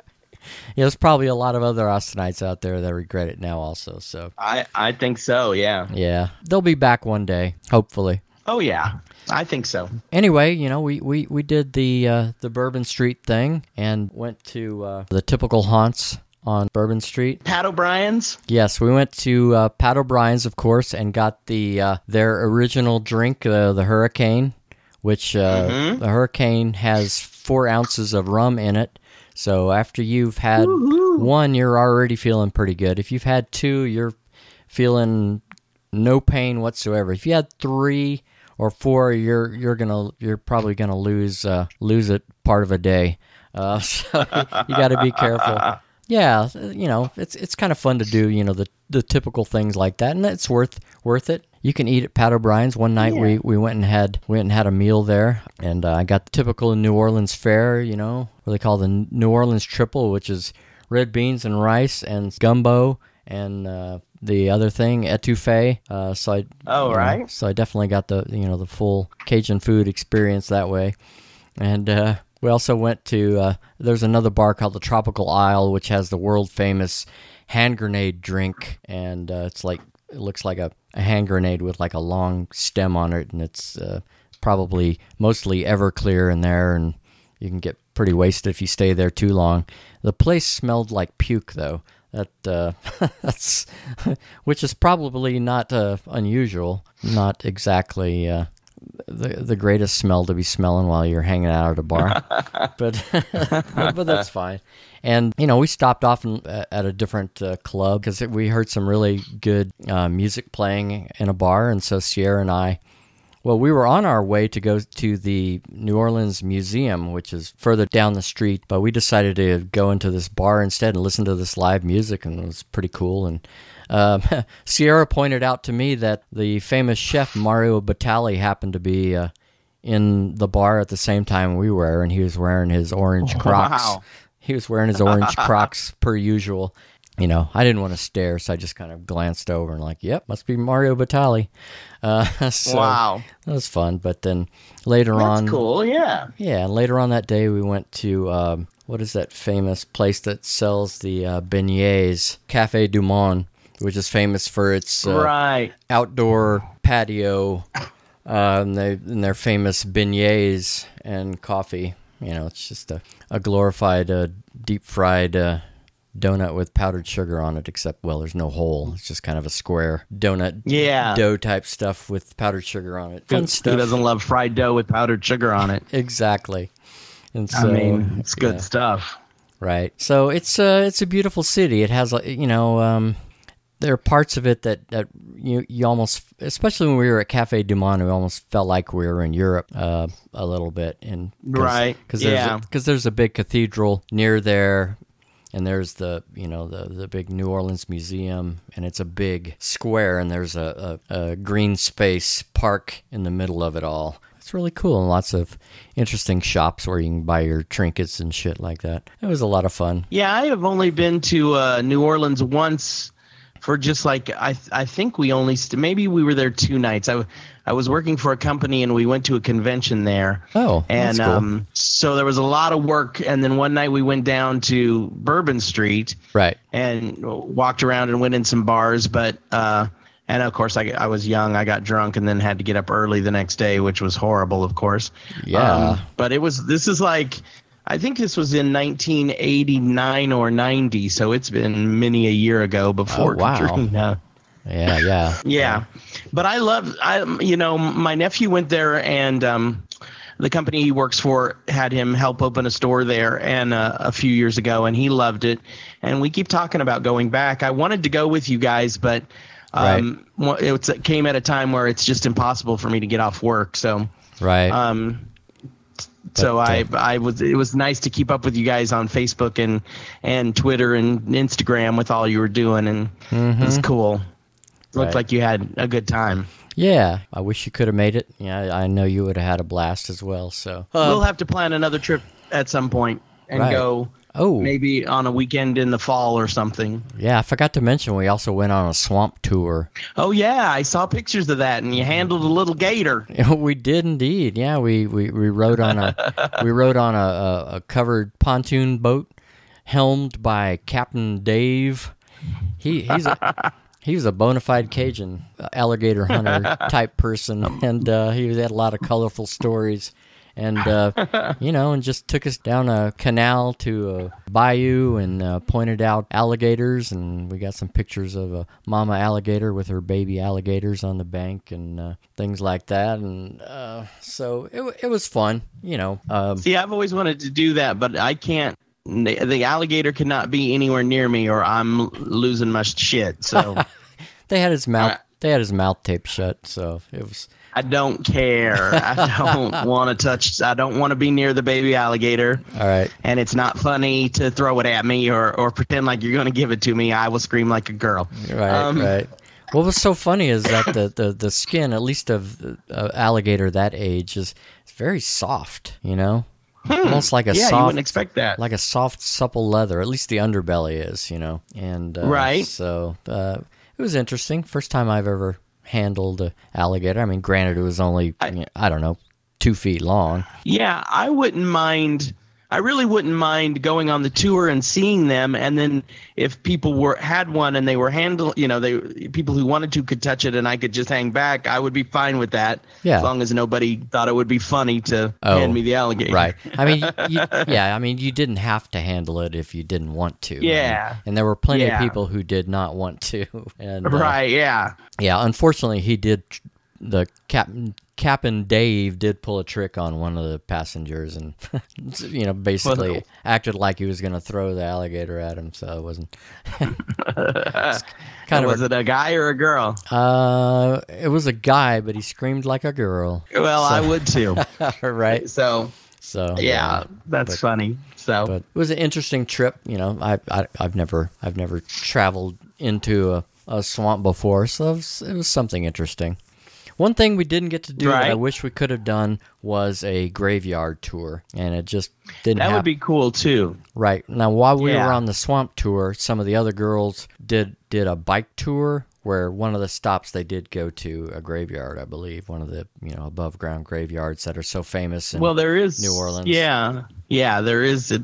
yeah, there's probably a lot of other Austinites out there that regret it now, also. So I I think so. Yeah. yeah, they'll be back one day, hopefully. Oh yeah. I think so. Anyway, you know, we, we, we did the uh, the Bourbon Street thing and went to uh, the typical haunts on Bourbon Street. Pat O'Brien's. Yes, we went to uh, Pat O'Brien's, of course, and got the uh, their original drink, uh, the Hurricane, which uh, the Hurricane has four ounces of rum in it. So after you've had one, you're already feeling pretty good. If you've had two, you're feeling no pain whatsoever. If you had three or four, you're you're gonna you're probably gonna lose uh, lose it part of a day. Uh, so you got to be careful. Yeah, you know it's it's kind of fun to do. You know the the typical things like that, and it's worth worth it. You can eat at Pat O'Brien's. One night we, we went and had went and had a meal there, and uh, I got the typical New Orleans fare. You know what they call the New Orleans triple, which is red beans and rice and gumbo and uh, the other thing etouffee. Uh, so I Oh, you know, right. so I definitely got the you know the full Cajun food experience that way, and uh, we also went to uh, there's another bar called the Tropical Isle, which has the world famous hand grenade drink, and uh, it's like it looks like a, a hand grenade with like a long stem on it, and it's uh, probably mostly Everclear in there, and you can get pretty wasted if you stay there too long. The place smelled like puke though. That uh, that's which is probably not uh, unusual. Not exactly uh, the the greatest smell to be smelling while you're hanging out at a bar, but but that's fine. And you know, we stopped off in, at a different uh, club because we heard some really good uh, music playing in a bar, and so Sierra and I. Well, we were on our way to go to the New Orleans Museum, which is further down the street, but we decided to go into this bar instead and listen to this live music, and it was pretty cool. And um, Sierra pointed out to me that the famous chef Mario Batali happened to be uh, in the bar at the same time we were, and he was wearing his orange Crocs. Wow. He was wearing his orange Crocs per usual. You know, I didn't want to stare, so I just kind of glanced over and like, "Yep, must be Mario Batali." Uh, so wow. that was fun. But then later That's on, cool. Yeah. yeah, and later on that day, we went to um, what is that famous place that sells the uh, beignets, Cafe Du Monde, which is famous for its uh, right. outdoor patio uh, and, they, and their famous beignets and coffee. You know, it's just a, a glorified uh, deep fried uh, donut with powdered sugar on it, except, well, there's no hole. It's just kind of a square donut Yeah. dough type stuff with powdered sugar on it. Fun Who, stuff. who doesn't love fried dough with powdered sugar on it? Exactly. And so, I mean, it's good yeah. stuff. right. So it's uh, it's a beautiful city. It has you know um, there are parts of it that, that you you almost, especially when we were at Cafe Du Monde, we almost felt like we were in Europe uh, a little bit. And cause, Right, Cause yeah. there's, because there's a big cathedral near there. And there's the you know the the big New Orleans Museum, and it's a big square, and there's a, a, a green space park in the middle of it all. It's really cool, and lots of interesting shops where you can buy your trinkets and shit like that. It was a lot of fun. Yeah, I have only been to uh, New Orleans once for just like I I think we only st- maybe we were there two nights. I I was working for a company and we went to a convention there. Oh, and that's cool. um, so there was a lot of work. And then one night we went down to Bourbon Street Right. and walked around and went in some bars. But uh, and of course I, I was young. I got drunk and then had to get up early the next day, which was horrible, of course. Yeah. Um, but it was. This is like. I think this was in 1989 or 90, so it's been many a year ago before Oh, wow. Katrina. Yeah, yeah. Yeah, but I love. I you know my nephew went there and um, the company he works for had him help open a store there and uh, a few years ago, and he loved it. And we keep talking about going back. I wanted to go with you guys, but um, it's, it came at a time where it's just impossible for me to get off work. So Right. um, so I uh, I was it was nice to keep up with you guys on Facebook and and Twitter and Instagram with all you were doing and it was cool. Looked Right. like you had a good time. yeah. I wish you could have made it. Yeah, I know you would have had a blast as well. So. we'll have to plan another trip at some point and Right. go oh, maybe on a weekend in the fall or something. yeah. I forgot to mention we also went on a swamp tour. Oh yeah, I saw pictures of that and you handled a little gator. we did indeed. Yeah, we, we, we rode on a we rode on a, a, a covered pontoon boat, helmed by Captain Dave. He he's a, he was a bona fide Cajun uh, alligator hunter type person, and uh, he had a lot of colorful stories. And uh, you know, and just took us down a canal to a bayou and uh, pointed out alligators, and we got some pictures of a mama alligator with her baby alligators on the bank and uh, things like that. And uh, so it, it was fun, you know. Um, See, I've always wanted to do that, but I can't. The alligator cannot be anywhere near me, or I'm losing my shit. So they had his mouth, they had his mouth taped shut, so it was. I don't care. I don't want to touch. I don't want to be near the baby alligator. All right. And it's not funny to throw it at me or, or pretend like you're going to give it to me. I will scream like a girl. Right, Um, right. What was so funny is that the, the, the skin, at least of uh, alligator that age, is is very soft. You know, almost like a Hmm. Yeah, you wouldn't expect that. like a soft, supple leather. At least the underbelly is. You know, and uh, Right. So uh, it was interesting. First time I've ever handled a alligator. I mean, granted, it was only I, I don't know two feet long. Yeah, I wouldn't mind. I really wouldn't mind going on the tour and seeing them, and then if people were had one and they were handle, you know, they people who wanted to could touch it, and I could just hang back. I would be fine with that, Yeah. as long as nobody thought it would be funny to Oh, hand me the alligator. Right. I mean, you, yeah. I mean, you didn't have to handle it if you didn't want to. Yeah. And, there were plenty Yeah. of people who did not want to. And uh, Right. Yeah. Yeah. Unfortunately, he did. The captain, Captain Dave, did pull a trick on one of the passengers, and you know, basically Well- acted like he was going to throw the alligator at him. So it wasn't. It's kind of. was it a guy or a girl? Uh, it was a guy, but he screamed like a girl. Well, I would too. right. So So yeah, that's funny. So but it was an interesting trip. You know, I, I I've never I've never traveled into a, a swamp before, so it was, it was something interesting. One thing we didn't get to do that I wish we could have done was a graveyard tour, and it just didn't. that hap- would be cool too. right now. While we Yeah. were on the swamp tour, some of the other girls did did a bike tour where one of the stops they did go to a graveyard, I believe, one of the you know above ground graveyards that are so famous. In, Well, there is New Orleans. Yeah, yeah, there is a,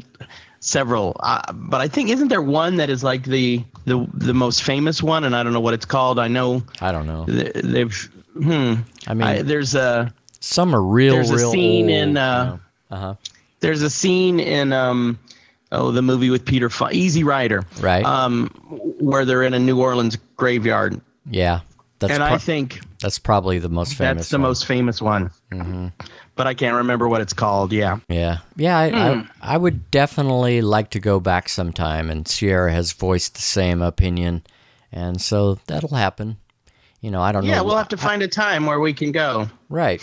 several, uh, but I think isn't there one that is like the the the most famous one, and I don't know what it's called. I know I don't know. they've. Hmm. I mean, I, there's a some are real, there's a scene old, in, you uh, know. uh-huh. there's a scene in um oh the movie with Peter Fo- Easy Rider Right. um where they're in a New Orleans graveyard Yeah. That's and pro- I think that's probably the most famous. that's the one. most famous one. But I can't remember what it's called. Yeah. Yeah, yeah. I, Hmm. I I would definitely like to go back sometime, and Sierra has voiced the same opinion, and so that'll happen. You know, I don't Yeah, know. Yeah, we'll have to find a time where we can go. Right.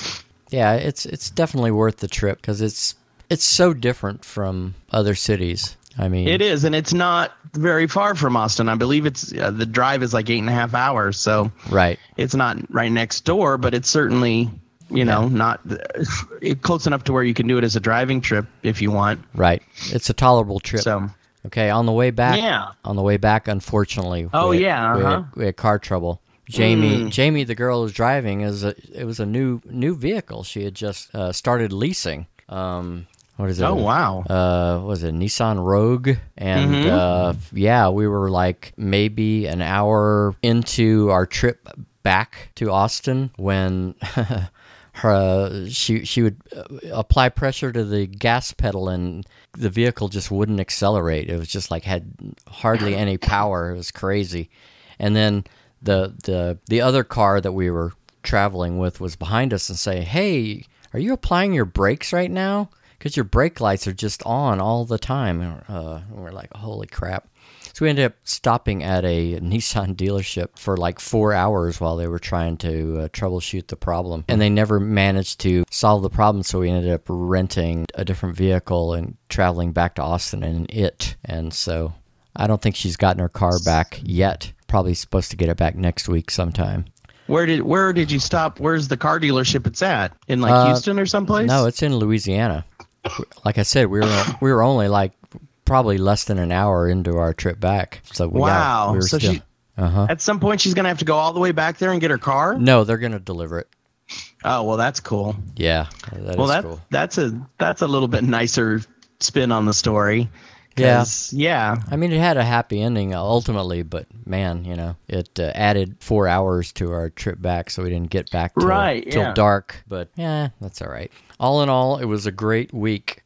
Yeah, it's it's definitely worth the trip because it's it's so different from other cities. I mean, It is, and it's not very far from Austin. I believe it's uh, the drive is like eight and a half hours, so right. it's not right next door, but it's certainly you know not close enough to where you can do it as a driving trip if you want. Right. It's a tolerable trip. So Okay, on the way back. Yeah. On the way back, unfortunately. Oh, we had- yeah, uh-huh. had, we had car trouble. Jamie, Mm. Jamie, the girl who's driving, is a it was a new new vehicle. She had just uh, started leasing. Um, what is it? oh wow, Uh, was it Nissan Rogue? And Mm-hmm. uh, yeah, we were like maybe an hour into our trip back to Austin when. Her, she she would uh, apply pressure to the gas pedal and the vehicle just wouldn't accelerate. It was just like had hardly any power. It was crazy. And then the the the other car that we were traveling with was behind us and say, "Hey, are you applying your brakes right now? Because your brake lights are just on all the time." And, uh, and we're like, "Holy crap!" So we ended up stopping at a Nissan dealership for like four hours while they were trying to uh, troubleshoot the problem, and they never managed to solve the problem. So we ended up renting a different vehicle and traveling back to Austin in it. And so I don't think she's gotten her car back yet. Probably supposed to get it back next week sometime. where did where did you stop? Where's the car dealership? It's at in like Uh, Houston or someplace. No, it's in Louisiana. Like I said, we were we were only like probably less than an hour into our trip back. So we Wow. got, we were So still. she- uh huh. At some point, she's gonna have to go all the way back there and get her car. No, they're gonna deliver it. Oh well, that's cool. Yeah, that well, that cool. that's a that's a little bit nicer spin on the story. Yeah. yeah. I mean, it had a happy ending uh, ultimately, but man, you know, it uh, added four hours to our trip back, so we didn't get back till, Right, till yeah. dark. But yeah, that's all right. All in all, it was a great week.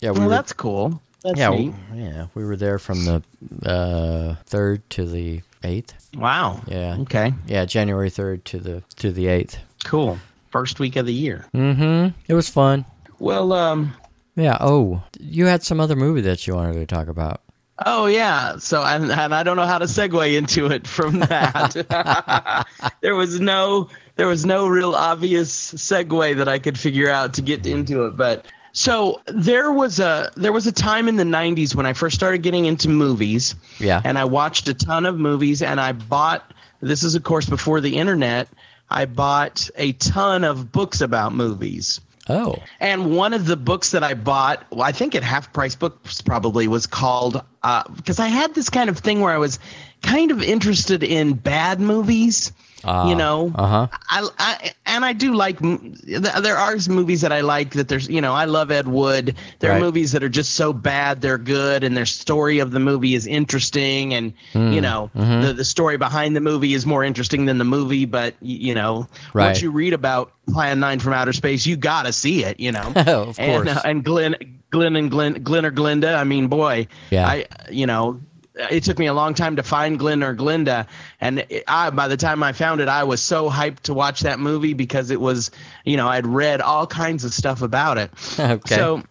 Yeah, we Well, were, that's cool. That's yeah, neat. we, yeah, we were there from the uh, third to the eighth. Wow. Yeah, Okay. yeah, January third to the to the eighth. Cool. First week of the year. Mm-hmm. It was fun. Well, um. Yeah. Oh, you had some other movie that you wanted to talk about. Oh yeah. So and, and I don't know how to segue into it from that. there was no there was no real obvious segue that I could figure out to get into it, but so there was a there was a time in the 90s when I first started getting into movies Yeah. and I watched a ton of movies and I bought this is of course before the internet I bought a ton of books about movies. Oh. And one of the books that I bought, well, I think at Half Price Books probably was called uh, because I had this kind of thing where I was kind of interested in bad movies. Ah, you know, uh-huh. I, I and I do like. There are movies that I like. That there's, you know, I love Ed Wood. There Right. are movies that are just so bad they're good, and their story of the movie is interesting, and Hmm. you know, Mm-hmm. the the story behind the movie is more interesting than the movie. But you know, Right. once you read about Plan Nine from Outer Space, you gotta see it. You know, Of and, course. uh, and Glenn, Glenn and Glenn, Glen or Glenda. I mean, boy, Yeah. I, you know, it took me a long time to find Glen or Glenda, and it, I, by the time I found it, I was so hyped to watch that movie because it was, you know, I'd read all kinds of stuff about it. Okay. So,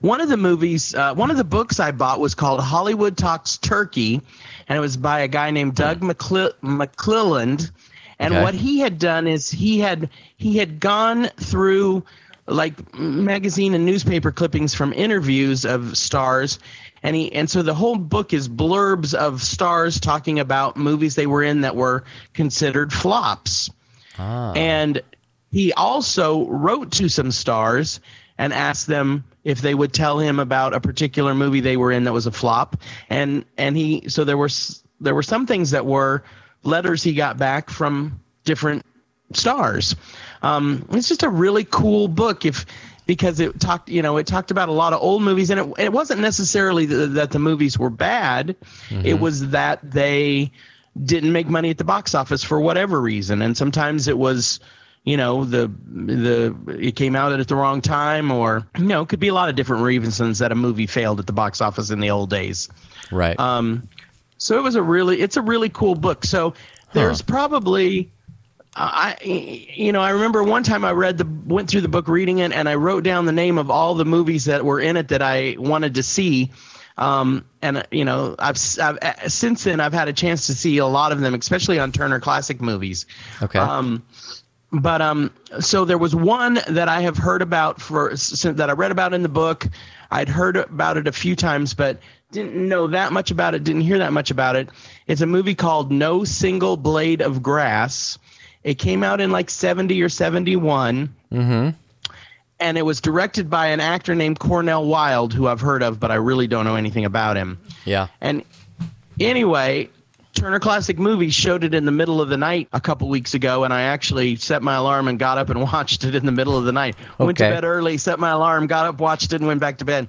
one of the movies, uh, one of the books I bought was called Hollywood Talks Turkey, and it was by a guy named Doug McCle- McClelland. And Okay. what he had done is he had he had gone through like magazine and newspaper clippings from interviews of stars and he and so the whole book is blurbs of stars talking about movies they were in that were considered flops ah. and he also wrote to some stars and asked them if they would tell him about a particular movie they were in that was a flop. And and he so there were there were some things that were letters he got back from different stars. Um, it's just a really cool book if because it talked you know it talked about a lot of old movies and it, it wasn't necessarily th- that the movies were bad it was that they didn't make money at the box office for whatever reason and sometimes it was you know the the it came out at the wrong time or you know it could be a lot of different reasons that a movie failed at the box office in the old days right. um, so it was a really, it's a really cool book. So there's probably I, you know, I remember one time I read the went through the book reading it, and I wrote down the name of all the movies that were in it that I wanted to see. Um, and you know, I've, I've since then I've had a chance to see a lot of them, especially on Turner Classic Movies. Okay. Um, but um, so there was one that I have heard about for that I read about in the book. I'd heard about it a few times, but didn't know that much about it. Didn't hear that much about it. It's a movie called No Single Blade of Grass. It came out in like 70 or 71. Mm-hmm. And it was directed by an actor named Cornel Wilde, who I've heard of, but I really don't know anything about him. Yeah. And anyway, Turner Classic Movies showed it in the middle of the night a couple weeks ago, and I actually set my alarm and got up and watched it in the middle of the night. Okay. Went to bed early, set my alarm, got up, watched it, and went back to bed.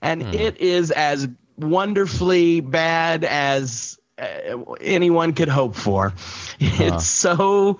And it is as wonderfully bad as uh, anyone could hope for. It's so.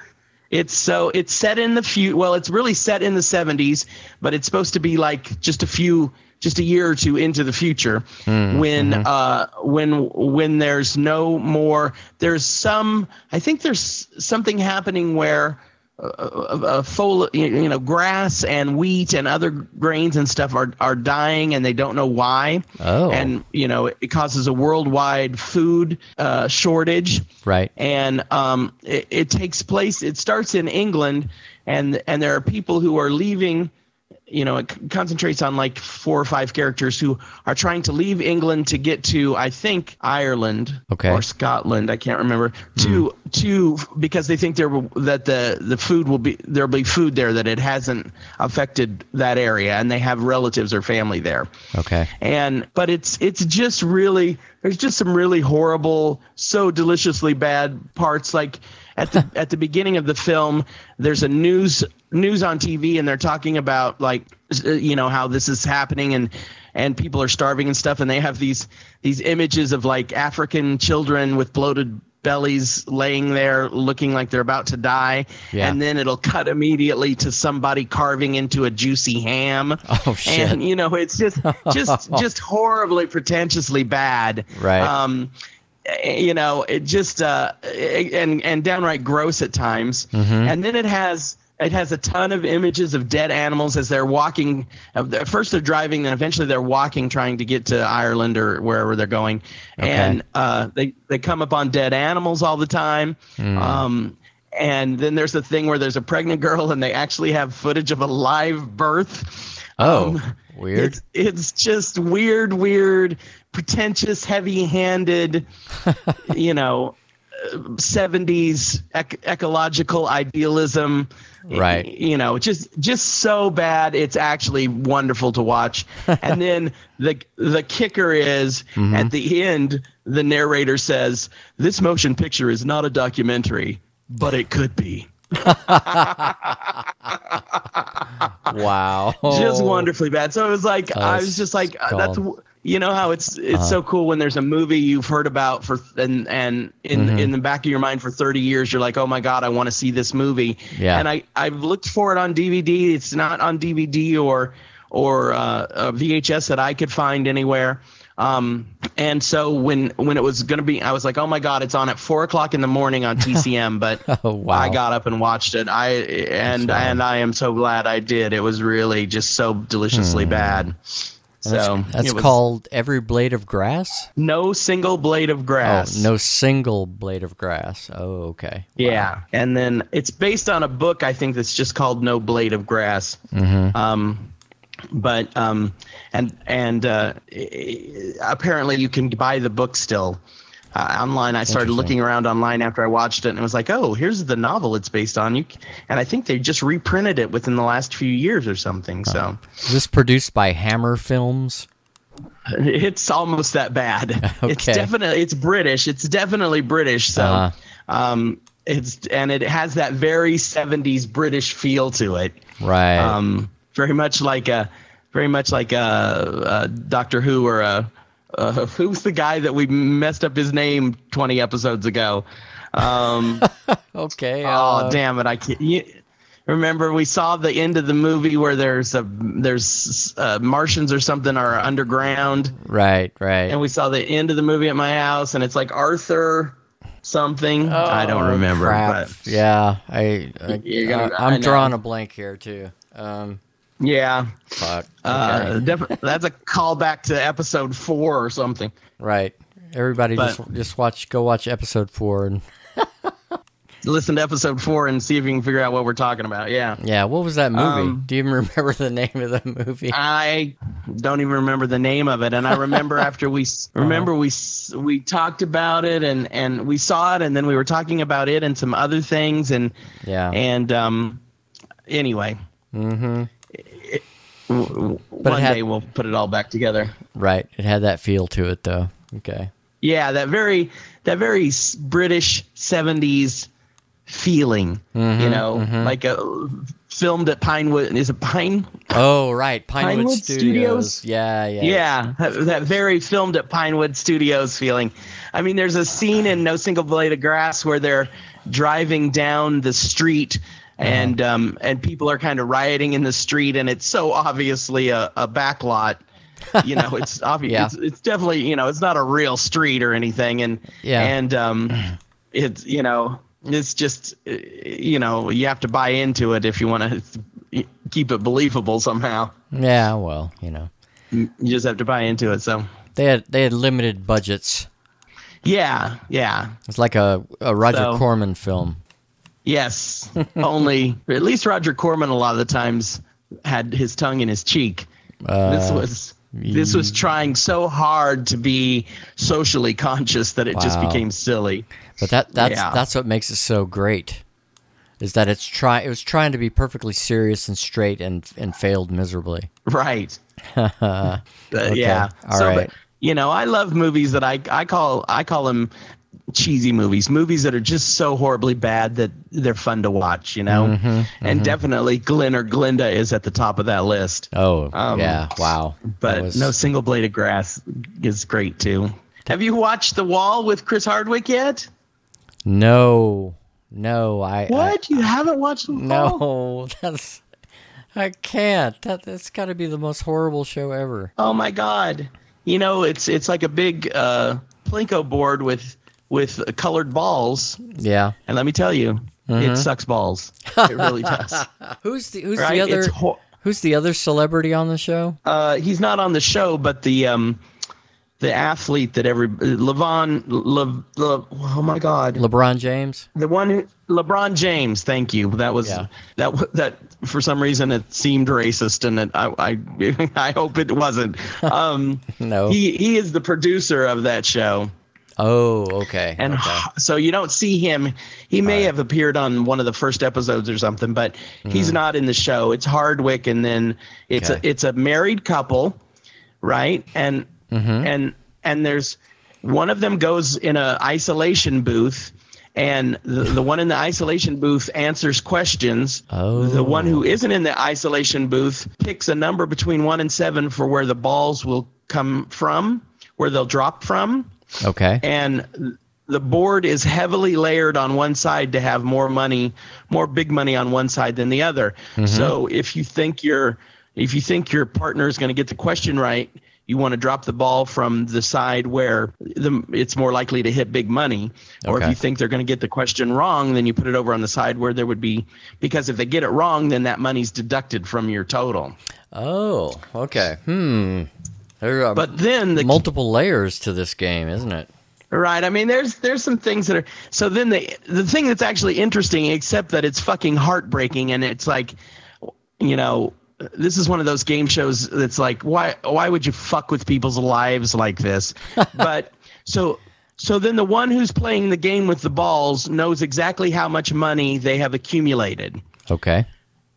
It's so it's set in the few. Well, it's really set in the 70s, but it's supposed to be like just a few, just a year or two into the future, when uh, when when there's no more. There's some. I think there's something happening where uh, uh, fol- you know grass and wheat and other grains and stuff are are dying and they don't know why. Oh. And you know it causes a worldwide food uh, shortage Right. and um, it, it takes place. It starts in England, and and there are people who are leaving. You know, it concentrates on like four or five characters who are trying to leave England to get to, I think, Ireland Okay. or Scotland. I can't remember. To hmm. to because they think there will, that the the food will be there'll be food there that it hasn't affected that area, and they have relatives or family there Okay. and but it's it's just really there's just some really horrible so deliciously bad parts like at the at the beginning of the film there's a news news on TV and they're talking about like uh, you know how this is happening and and people are starving and stuff and they have these these images of like African children with bloated bellies laying there looking like they're about to die Yeah. and then it'll cut immediately to somebody carving into a juicy ham Oh, shit. and you know it's just just just horribly pretentiously bad Right. um you know it just uh and and downright gross at times Mm-hmm. and then it has it has a ton of images of dead animals as they're walking. First, they're driving, then eventually they're walking, trying to get to Ireland or wherever they're going. And uh, they they come upon dead animals all the time. Hmm. Um, and then there's the thing where there's a pregnant girl, and they actually have footage of a live birth. Oh, Um, weird. It's, it's just weird, weird, pretentious, heavy-handed, you know, uh, 70s ec- ecological idealism. Right. You know, just just so bad. It's actually wonderful to watch. and then the the kicker is Mm-hmm. at the end, the narrator says, "This motion picture is not a documentary, but it could be." wow. just wonderfully bad. So it was like I was just like uh, that's called- you know how it's it's Uh-huh. so cool when there's a movie you've heard about for and and in Mm-hmm. in the back of your mind for 30 years you're like oh my god I want to see this movie. Yeah. And I I've looked for it on DVD. It's not on DVD or or uh, a VHS that I could find anywhere. Um, and so when when it was gonna be, I was like, oh my god, it's on at four o'clock in the morning on TCM. But Oh, wow. I got up and watched it. I and and I am so glad I did. It was really just so deliciously bad. So Hmm. That's was called Every Blade of Grass? no single blade of grass. Oh, no single blade of grass. Oh, okay. Yeah, and then it's based on a book I think that's just called No Blade of Grass. Mm-hmm. Um, but um, and and uh, apparently you can buy the book still uh, online. I started looking around online after I watched it, and it was like, oh, here's the novel it's based on. You and I think they just reprinted it within the last few years or something. So Is this produced by Hammer Films? it's almost that bad. It's definitely it's British. It's definitely British. So Uh-huh. um, it's and it has that very 70s British feel to it. Right. um, very much like a, very much like a, a Doctor Who or a, uh, who's the guy that we messed up his name 20 episodes ago? Um, okay. oh uh, damn it! I can't. You, remember we saw the end of the movie where there's a there's uh, Martians or something are underground, Right, right. and we saw the end of the movie at my house, and it's like Arthur. something. I don't remember. Oh, Crap. But Yeah, I, I, gotta- I am drawing a blank here too. Um, yeah, fuck. uh, Okay. def- that's a callback to episode four or something. right. Everybody but- just just watch go watch episode four and Listen to episode four and see if you can figure out what we're talking about. Yeah. yeah, what was that movie? Um, Do you even remember the name of the movie? I don't even remember the name of it, and I remember after we remember we we talked about it and and we saw it, and then we were talking about it and some other things, and yeah. and um, anyway, mm-hmm. W- But it one had- day we'll put it all back together. Right. It had that feel to it though. Okay. Yeah, that very that very British '70s feeling, Mm-hmm, you know, like a filmed at Pinewood. Is it Pine? Oh, right. Pinewood, Pinewood Studios. Studios? Yeah, yeah. Yeah, that, that very filmed at Pinewood Studios feeling. I mean, there's a scene in No Single Blade of Grass where they're driving down the street and um, and people are kind of rioting in the street, and it's so obviously a, a back lot. You know, it's obvious. Yeah. It's, it's definitely you know, it's not a real street or anything, and Yeah. and um, it's you know, it's just you know, you have to buy into it if you want to keep it believable somehow. Yeah, well, you know. You just have to buy into it. So. They had they had limited budgets. Yeah, yeah. It's like a, a Roger So- Corman film. Yes. Only at least Roger Corman a lot of the times had his tongue in his cheek. this Uh, was this was trying so hard to be socially conscious that it just became silly. But that that's Yeah. that's what makes it so great. Is that it's try it was trying to be perfectly serious and straight and and failed miserably. Right. Uh, yeah. all so, right. but, you know, I love movies that I I call I call them cheesy movies, movies that are just so horribly bad that they're fun to watch. You know, Mm-hmm, and definitely Glen or Glenda is at the top of that list. Oh, Um, yeah. Wow. But was- no single blade of grass is great too. Have you watched The Wall with Chris Hardwick yet? No. No, I I- What? you haven't watched The Wall? no, that's I can't. That that's got to be the most horrible show ever. Oh my god. You know, it's it's like a big uh plinko board with with colored balls, Yeah. and let me tell you, Mm-hmm. it sucks balls. It really does. Who's the who's right? the other ho- who's the other celebrity on the show? uh he's not on the show, but the um the athlete that every Levon Le, Le, oh my god. LeBron James. The one who LeBron James, thank you. That was Yeah. that that for some reason it seemed racist, and it, I I I hope it wasn't. Um, No. he he is the producer of that show, Oh, okay. and okay. so you don't see him. He may right. have appeared on one of the first episodes or something, but he's not in the show. It's Hardwick, and then it's. Okay. a it's a married couple, right? And Mm-hmm. and and there's one of them goes in a isolation booth and the, the one in the isolation booth answers questions Oh. the one who isn't in the isolation booth picks a number between 1 and 7 for where the balls will come from where they'll drop from Okay. and the board is heavily layered on one side to have more money, more big money on one side than the other. So if you think your if you think your partner is going to get the question right, you want to drop the ball from the side where the, it's more likely to hit big money. Or if you think they're going to get the question wrong, then you put it over on the side where there would be because if they get it wrong, then that money's deducted from your total. Oh, okay. Hmm. There are um, But then the multiple layers to this game, isn't it? Right. I mean, there's there's some things that are so. Then the the thing that's actually interesting, except that it's fucking heartbreaking, and it's like, you know, this is one of those game shows that's like, why why would you fuck with people's lives like this? but so so then the one who's playing the game with the balls knows exactly how much money they have accumulated Okay.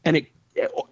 and it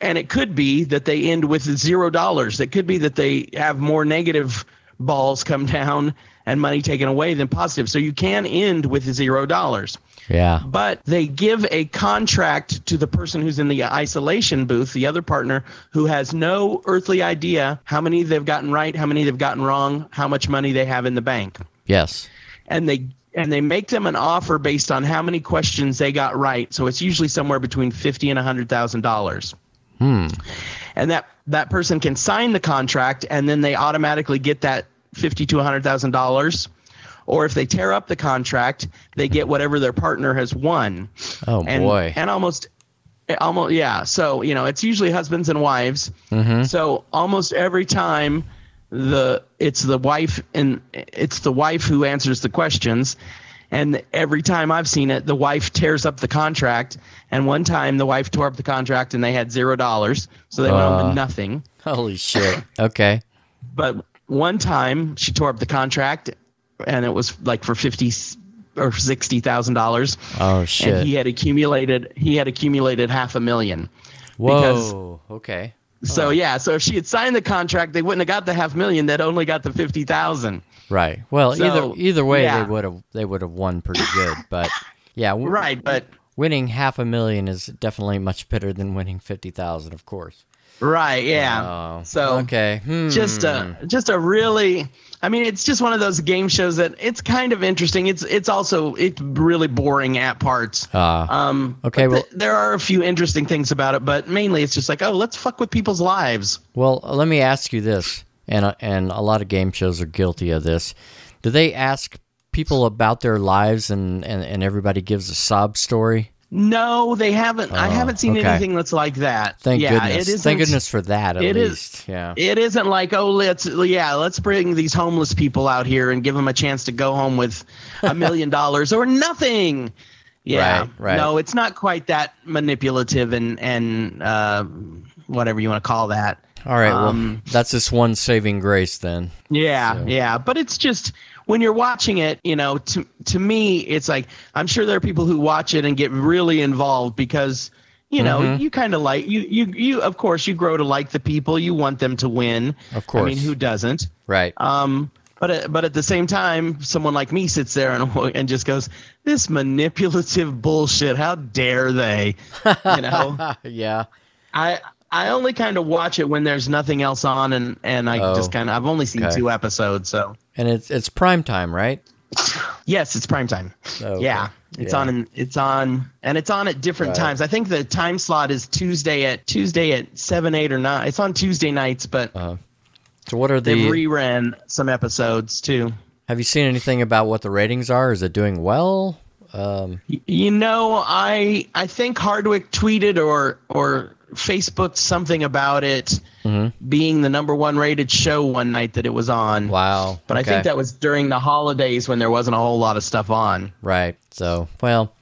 and it could be that they end with zero dollars. It could be that they have more negative balls come down and money taken away than positive. So you can end with zero dollars. Yeah. But they give a contract to the person who's in the isolation booth, the other partner, who has no earthly idea how many they've gotten right, how many they've gotten wrong, how much money they have in the bank Yes. and they and they make them an offer based on how many questions they got right. So it's usually somewhere between fifty and a hundred thousand dollars. Hmm. And that that person can sign the contract, and then they automatically get that fifty to a hundred thousand dollars. or if they tear up the contract, they get whatever their partner has won. Oh And boy. and almost almost yeah. So, you know, it's usually husbands and wives. Mm-hmm. So almost every time the it's the wife and it's the wife who answers the questions and every time I've seen it the wife tears up the contract and one time the wife tore up the contract and they had zero dollars so they went home Uh. with nothing Holy shit. Okay. but one time she tore up the contract and it was like for 50 or 60,000 dollars Oh shit. and he had accumulated he had accumulated half a million because- Whoa. Okay. So yeah so if she had signed the contract they wouldn't have got the half million they'd only got the 50,000 Right. Well, So, either either way, yeah. they would have they would have won pretty good. But yeah, w- right but winning half a million is definitely much better than winning fifty thousand, of course. right yeah Oh, so okay. Hmm. just a just a really I mean it's just one of those game shows that it's kind of interesting it's it's also it's really boring at parts Ah. um Okay, well- th- there are a few interesting things about it but mainly it's just like oh let's fuck with people's lives Well, let me ask you this, and uh, and a lot of game shows are guilty of this. Do they ask people about their lives, and and, and everybody gives a sob story? No they haven't I Oh, haven't seen okay. anything that's like that Thank yeah, goodness. it isn't, Thank goodness for that. At it is- least, yeah. It isn't like, oh, let's yeah, let's bring these homeless people out here and give them a chance to go home with a million dollars or nothing. Yeah, Right, right. No, it's not quite that manipulative and and uh, whatever you want to call that. All right. um, well, that's this one saving grace then. Yeah, So- yeah, but it's just when you're watching it, you know, to to me, it's like I'm sure there are people who watch it and get really involved because you know Mhm. you kind of like you you you of course you grow to like the people you want them to win. Of course, I mean, who doesn't? Right. Um, but at- but at the same time, someone like me sits there and and just goes, "This manipulative bullshit! How dare they?" You know, yeah. I I only kind of watch it when there's nothing else on, and and I Oh, just kind of I've only seen okay. two episodes, so And it's it's prime time, right? yes, it's prime time. Okay. Yeah, it's Yeah. on in, it's on and it's on at different Right. times. I think the time slot is Tuesday at Tuesday at seven, eight, or nine. It's on Tuesday nights, but Uh, so what are the? they've the? reran some episodes too. have you seen anything about what the ratings are? Is it doing well? Um, You know, I I think Hardwick tweeted or or Facebooked something about it Mhm. being the number one rated show one night that it was on. wow. But I think that was during the holidays when there wasn't a whole lot of stuff on. Right. So, well,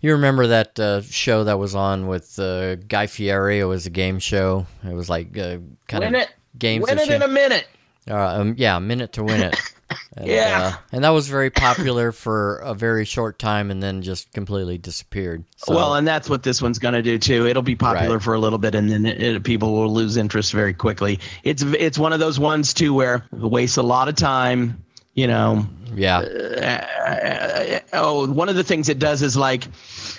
you remember that uh, show that was on with uh, Guy Fieri? It was a game show. It was like uh, kind Win of it, games. win it in a minute. uh, um, yeah, a minute to win it. And, Yeah. uh, and that was very popular for a very short time, and then just completely disappeared. So, well, and that's what this one's going to do too. It'll be popular Right. for a little bit, and then it, it, people will lose interest very quickly. It's it's one of those ones too where it wastes a lot of time. You know, yeah, uh, oh, one of the things it does is like,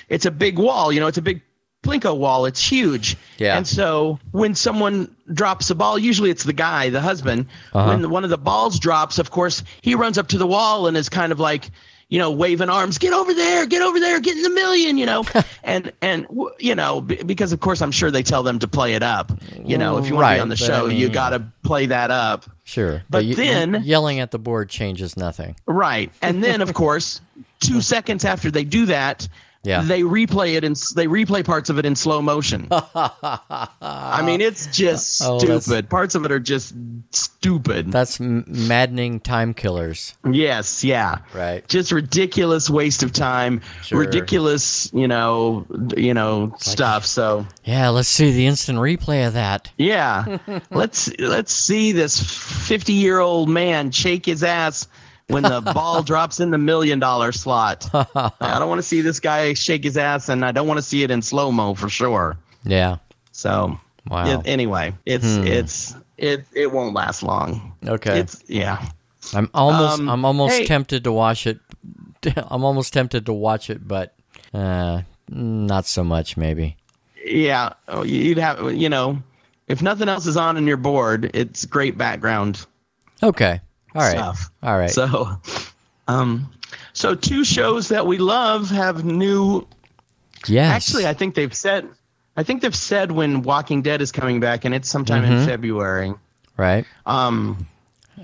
it's a big wall. You know, it's a big plinko wall. It's huge. Yeah. And so when someone drops a ball, usually it's the guy, the husband. Uh-huh. When one of the balls drops, of course, he runs up to the wall and is kind of like. You know, waving arms, get over there, get over there, get in the million. You know, and and you know because of course I'm sure they tell them to play it up. You know, if you want to be on the but I show, you got to play that up. sure. but you- then- yelling at the board changes nothing. Right. And then, of course, two seconds after they do that, Yeah. they replay it and they replay parts of it in slow motion. I mean, it's just Oh, stupid. Parts of it are just stupid. That's m- maddening time killers, yes, yeah. right? Just ridiculous waste of time, Sure. ridiculous, you know, you know, stuff. So, Yeah, let's see the instant replay of that. yeah. let's let's see this 50-year-old man shake his ass when the ball drops in the million dollar slot. I don't want to see this guy shake his ass, and I don't want to see it in slow mo for sure. Yeah. So, Wow. it- anyway, it's Hmm. it's it it won't last long. Okay. It's yeah. I'm almost Um, I'm almost hey- tempted to watch it. I'm almost tempted to watch it, but uh, not so much maybe. Yeah, oh, you'd have you know, if nothing else is on in your board, it's great background Okay. All right. stuff. All right. So, um, so two shows that we love have new. yes. Actually, I think they've said. I think they've said when Walking Dead is coming back, and it's sometime Mm-hmm. in February. right. Um,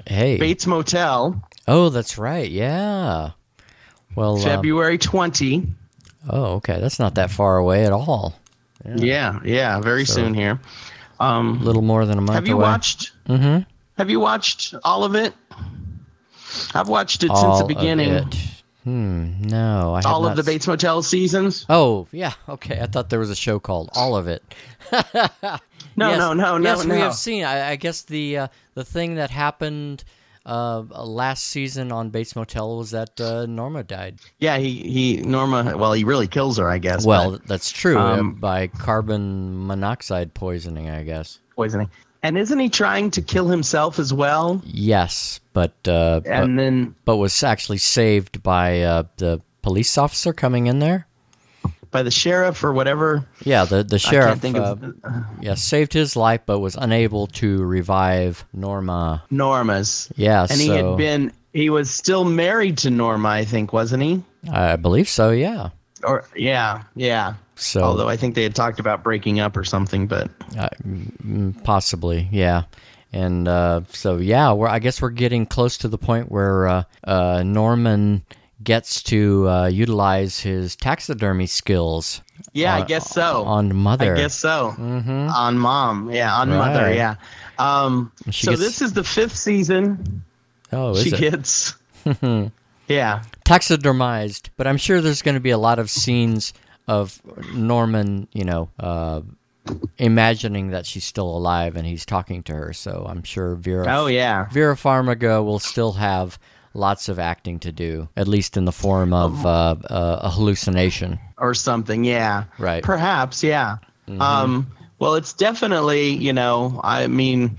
Hey. Bates Motel, Oh, that's right. Yeah. Well, uh, February 20. oh, okay. That's not that far away at all. Yeah, yeah, very So- soon here. Um, A little more than a month have you away. watched? Mm-hmm. Have you watched all of it? I've watched it All since the of beginning. it. Hmm. No, I All of the Bates Motel seasons. Oh, yeah. Okay. I thought there was a show called All of It. No, Yes, no, no, no, Yes, no. we have seen. I, I guess the uh, the thing that happened uh, last season on Bates Motel was that uh, Norma died. Yeah, he he Norma. Well, he really kills her, I guess. Well, but that's true uh, um, by carbon monoxide poisoning, I guess. poisoning. And isn't he trying to kill himself as well? Yes, but uh, but, And then but was actually saved by uh, the police officer coming in there. by the sheriff or whatever. Yeah, the the I sheriff. can't think uh, of yeah, saved his life, but was unable to revive Norma. Norma's. Yeah, And he had been. He was still married to Norma, I think, wasn't he? I believe so. Yeah. Or yeah, yeah. So Although I think they had talked about breaking up or something, but Uh, possibly, yeah. And uh, so, yeah, we're, I guess we're getting close to the point where uh, uh, Norman gets to uh, utilize his taxidermy skills yeah, I guess so. on Mother. I guess so. hmm On mom, yeah, on mother, yeah. Um, so gets- this is the fifth season. Oh, is she it? gets. yeah, Taxidermized, but I'm sure there's going to be a lot of scenes of Norman, you know, uh, imagining that she's still alive and he's talking to her. So I'm sure Vera Oh yeah. Vera Farmiga will still have lots of acting to do, at least in the form of uh, uh, a hallucination. or something. Yeah, Right. Perhaps, yeah. Um, well, it's definitely, you know, I mean,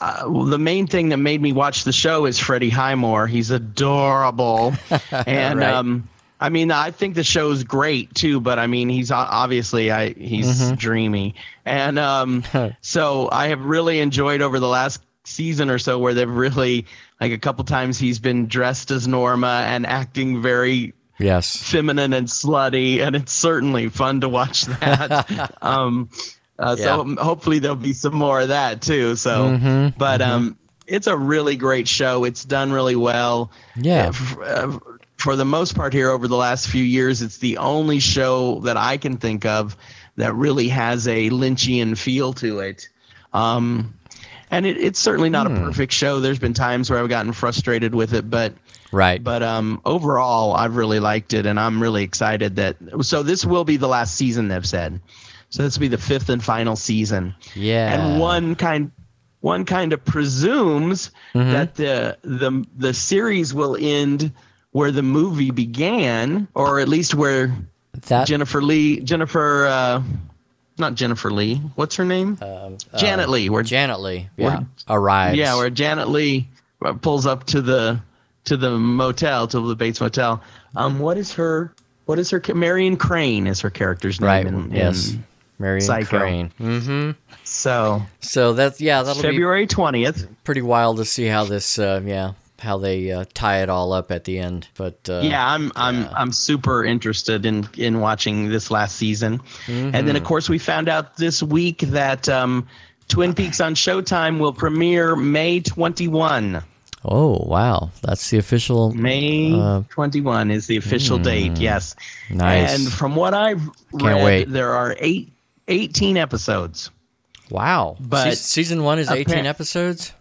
uh, well, the main thing that made me watch the show is Freddie Highmore. He's adorable, and Right. um, I mean, I think the show's great too. But I mean, he's obviously, I he's dreamy, and um, so I have really enjoyed over the last season or so where they've really like a couple times he's been dressed as Norma and acting very Yes. feminine and slutty, and it's certainly fun to watch that. um, uh, so Yeah. hopefully there'll be some more of that too. So, Mhm, but um, it's a really great show. It's done really well. Yeah. Uh, For the most part, here over the last few years, it's the only show that I can think of that really has a Lynchian feel to it. Um, and it, it's certainly not Hmm. a perfect show. There's been times where I've gotten frustrated with it, but Right. but um, overall, I've really liked it, and I'm really excited that. So this will be the last season they've said. So this will be the fifth and final season, yeah. and one kind, one kind of presumes Mm-hmm. that the the the series will end where the movie began, or at least where that Jennifer Lee, Jennifer, uh, not Jennifer Lee, what's her name? um, Janet uh, Leigh. Where Janet Leigh yeah, Where- arrives. yeah, where Janet Leigh uh, pulls up to the to the motel, to the Bates Motel. Um, what is her? What is her? Marion Crane is her character's name. right. in- yes. in- Marion Psycho. Crane. Mm-hmm. so So that's yeah, that'll be February twentieth. pretty wild to see how this uh, yeah how they uh, tie it all up at the end. But uh, yeah, I'm I'm I'm super interested in in watching this last season. And then of Mm-hmm. course we found out this week that um, Twin Peaks on Showtime will premiere May twenty one. Oh wow, that's the official. May Uh, 21 is the official date. Yes. Nice. And from what I've read, wait. there are eight, 18 episodes. Wow. But Se- season one is eighteen episodes.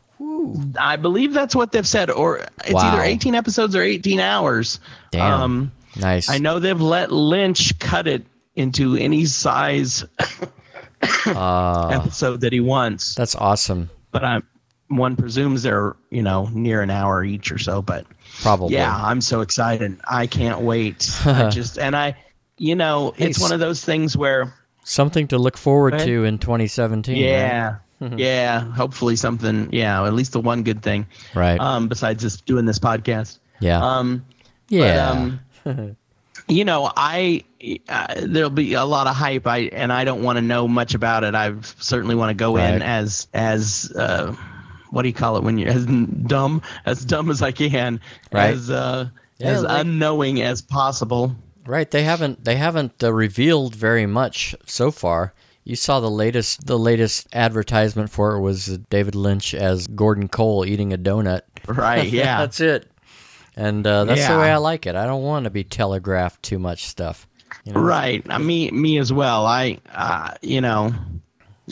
I believe that's what they've said, or it's Wow. either 18 episodes or 18 hours. Damn. Um, Nice. I know they've let Lynch cut it into any size Uh, episode that he wants, that's awesome. but I'm one presumes they're you know near an hour each or so. But Probably. Yeah, I'm so excited. I can't wait. I just and I, you know, it's Hey, one of those things where Something to look forward to in 2017. right? Yeah, yeah, hopefully something. Yeah, at least the one good thing. Right. Um, besides just doing this podcast. yeah. Um, yeah. But, um, you know, I uh, there'll be a lot of hype. I and I don't want to know much about it. I certainly want to go in as as uh, what do you call it when you're as dumb as dumb as I can, Right. as uh, Yeah, as like- unknowing as possible. right. They haven't they haven't uh, revealed very much so far. You saw the latest the latest advertisement for it was David Lynch as Gordon Cole eating a donut. Right. Yeah. that's it. And uh, that's the way I like it. I don't want to be telegraphed too much stuff. You know? Right. I mean, me as well. I, uh, you know,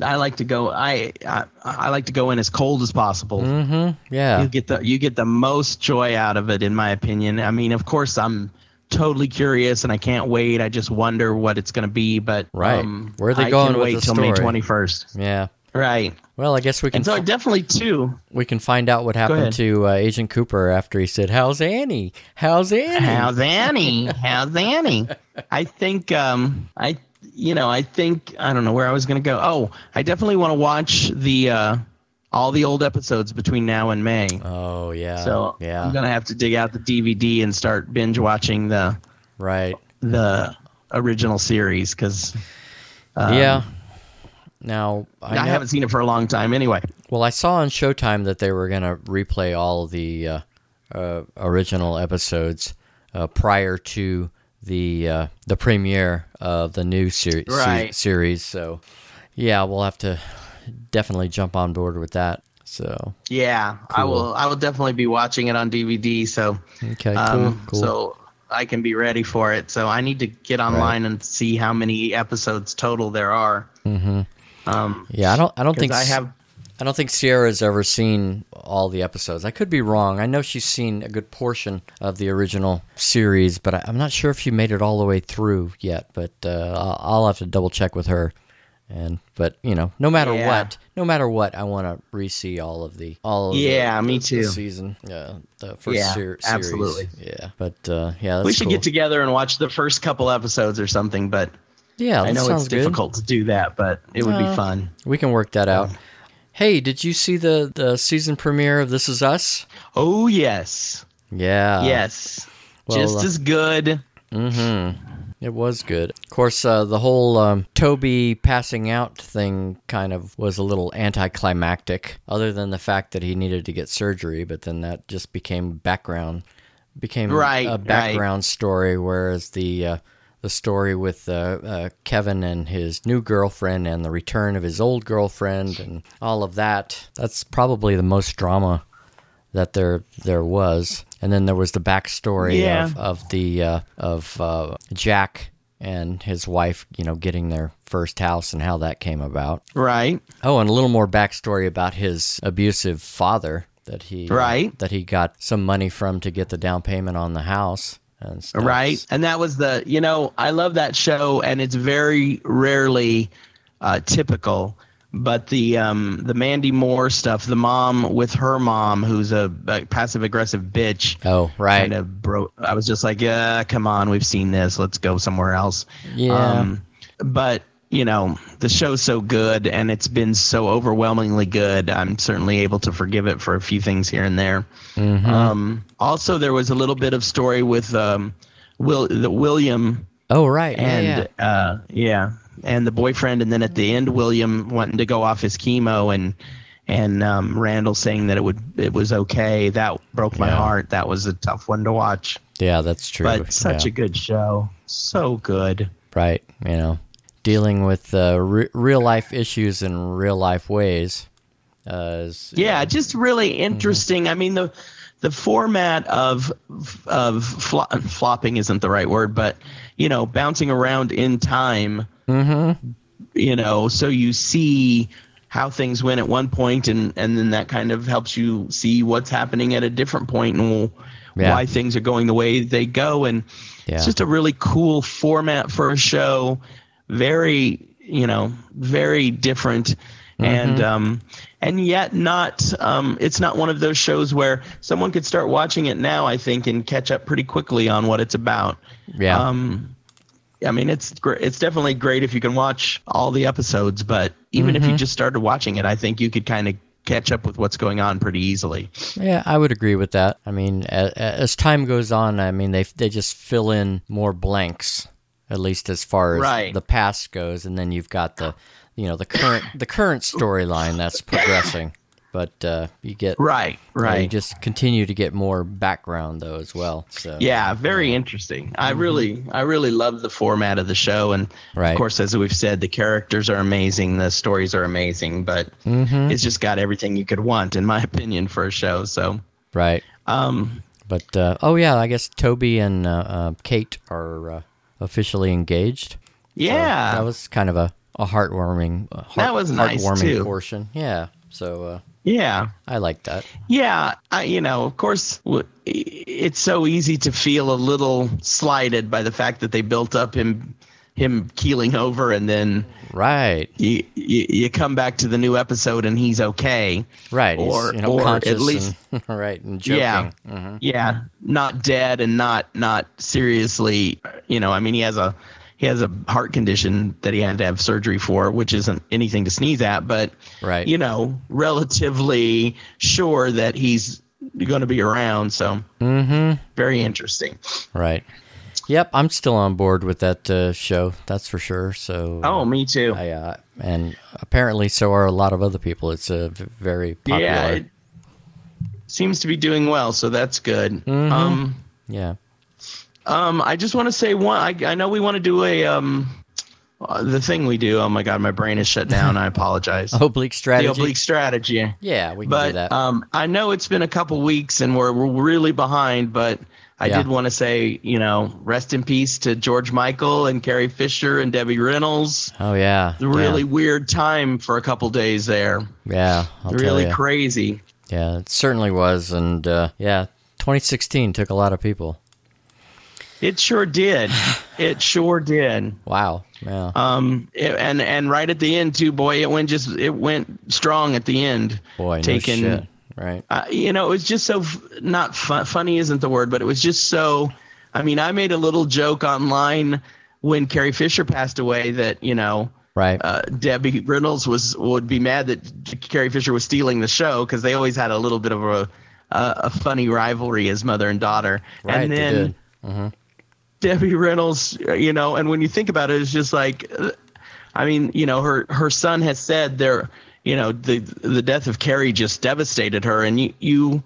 I like to go. I, I I like to go in as cold as possible. Mm-hmm. Yeah. You get the you get the most joy out of it, in my opinion. I mean, of course, I'm totally curious and I can't wait. I just wonder what it's going to be. But Right. um, Where are they I going can with wait the till May story? twenty first. Yeah. Right. Well, I guess we can And so definitely too. we can find out what happened to uh, Agent Cooper after he said, "How's Annie? How's Annie?" How's Annie? How's Annie? I think um I you know, I think I don't know where I was gonna go. Oh, I definitely want to watch the uh all the old episodes between now and May. Oh yeah. so yeah. I'm gonna have to dig out the DVD and start binge watching the right. the original series because um, yeah. Now I, I, know- haven't seen it for a long time anyway. Well, I saw on Showtime that they were going to replay all the uh, uh, original episodes uh, prior to the uh, the premiere of the new ser- se- Right. series. So, yeah, we'll have to definitely jump on board with that. So, Yeah, I will. I will definitely be watching it on DVD. So, okay, um, cool, cool. so I can be ready for it. So I need to get online and see how many episodes total there are. hmm Um, Yeah, I don't. I don't think I have. I don't think Sierra's ever seen all the episodes. I could be wrong. I know she's seen a good portion of the original series, but I, I'm not sure if she made it all the way through yet. But uh, I'll, I'll have to double check with her. And but you know, no matter Yeah. what, no matter what, I want to re-see all of the all of the- Yeah, me the too. season, yeah, the first Yeah, ser- series. absolutely. Yeah, but uh, yeah, that's we should cool. get together and watch the first couple episodes or something. But Yeah, I know it's good. difficult to do that, but it would Uh, be fun. We can work that out. Hey, did you see the the season premiere of This Is Us? Oh yes, Yeah. yes, well, just uh, as good. Mm-hmm. It was good. Of course, uh, the whole um, Toby passing out thing kind of was a little anticlimactic, other than the fact that he needed to get surgery. But then that just became background, became Right, a right. background story. Whereas the uh, the story with uh, uh, Kevin and his new girlfriend and the return of his old girlfriend and all of that, that's probably the most drama that there there was, and then there was the backstory Yeah. of of the uh, of uh, Jack and his wife, you know, getting their first house and how that came about. Right, Oh, and a little more backstory about his abusive father that he Right. that he got some money from to get the down payment on the house and stuff. right, and that was the. You know, I love that show, and it's very rarely uh, typical. But the um, the Mandy Moore stuff, the mom with her mom, who's a, a passive aggressive bitch, Oh, right. kind of broke. I was just like, yeah, come on, we've seen this. Let's go somewhere else. Yeah. Um, but you know, the show's so good and it's been so overwhelmingly good. I'm certainly able to forgive it for a few things here and there. Mm-hmm. Um, also, there was a little bit of story with um, Will the William oh, right. Yeah, and yeah. uh, yeah, and the boyfriend, and then at the end, William wanting to go off his chemo, and and um, Randall saying that it would it was okay. That broke my Yeah. heart. That was a tough one to watch, Yeah, that's true. but such yeah. a good show, so good. right you know dealing with uh, re- real life issues in real life ways uh, is, Yeah, just really Mm-hmm. interesting. I mean the the format of of flo- flopping isn't the right word, but you know, bouncing around in time. Mhm. You know, so you see how things went at one point, and and then that kind of helps you see what's happening at a different point and Yeah. why things are going the way they go. And Yeah. it's just a really cool format for a show. Very, you know, very different. And um, and yet not. Um, it's not one of those shows where someone could start watching it now. I think and catch up pretty quickly on what it's about. yeah Um, I mean, it's gr- it's definitely great if you can watch all the episodes, but even if you mm-hmm. just started watching it, I think you could kind of catch up with what's going on pretty easily. yeah i would agree with that i mean as, as time goes on i mean they they just fill in more blanks at least as far as Right. the past goes and then you've got the you know the current the current storyline that's progressing but uh, you get Right, yeah, right. you just continue to get more background though as well. So Yeah, very interesting. I really, I really love the format of the show, and Right. of course, as we've said, the characters are amazing, the stories are amazing, but Mm-hmm. it's just got everything you could want, in my opinion, for a show. So, right. um, But uh, oh yeah, I guess Toby and uh, uh, Kate are uh, officially engaged. So yeah, that was kind of a, a heartwarming, heart, That was nice, heartwarming too. portion. Yeah. So uh, yeah, I like that. yeah. I, you know, of course, it's so easy to feel a little slighted by the fact that they built up him, him keeling over, and then Right. you, you, you come back to the new episode and he's okay. Right. He's, Or- you know, or at least- and, right and joking. Yeah. Mhm. yeah not dead and not not seriously you know i mean he has a he has a heart condition that he had to have surgery for which isn't anything to sneeze at but Right. you know relatively sure that he's going to be around so Mm-hmm. very interesting Right. Yep, I'm still on board with that uh, show. That's for sure. So. oh me too I, uh, and apparently so are a lot of other people. It's a v- very popular. yeah it seems to be doing well so that's good Mhm. um yeah. Um i just want to say one I, I know we want to do a um uh, the thing we do oh my god my brain is shut down i apologize Oblique strategy. the oblique strategy. Yeah, we can do that. um, I know it's been a couple weeks and we're, we're really behind, but I Yeah. did want to say, you know, rest in peace to George Michael and Carrie Fisher and Debbie Reynolds. oh yeah. A really weird time for a couple days there. Yeah. yeah I'll really crazy. Yeah, it certainly was, and uh, yeah, 2016 took a lot of people. It sure did. it sure did. Wow. Yeah. Um, it- and and right at the end too, boy, it went just it went strong at the end. Boy, no shit. Right. uh, you know, it was just so f- not fu- funny isn't the word, but it was just so. I mean, I made a little joke online when Carrie Fisher passed away that you know Right. uh, Debbie Reynolds was would be mad that Carrie Fisher was stealing the show because they always had a little bit of a a, a funny rivalry as mother and daughter, right. and they then did. Debbie Reynolds, you know, and when you think about it, it's just like, I mean, you know, her her son has said there, you know, the the death of Carrie just devastated her, and you you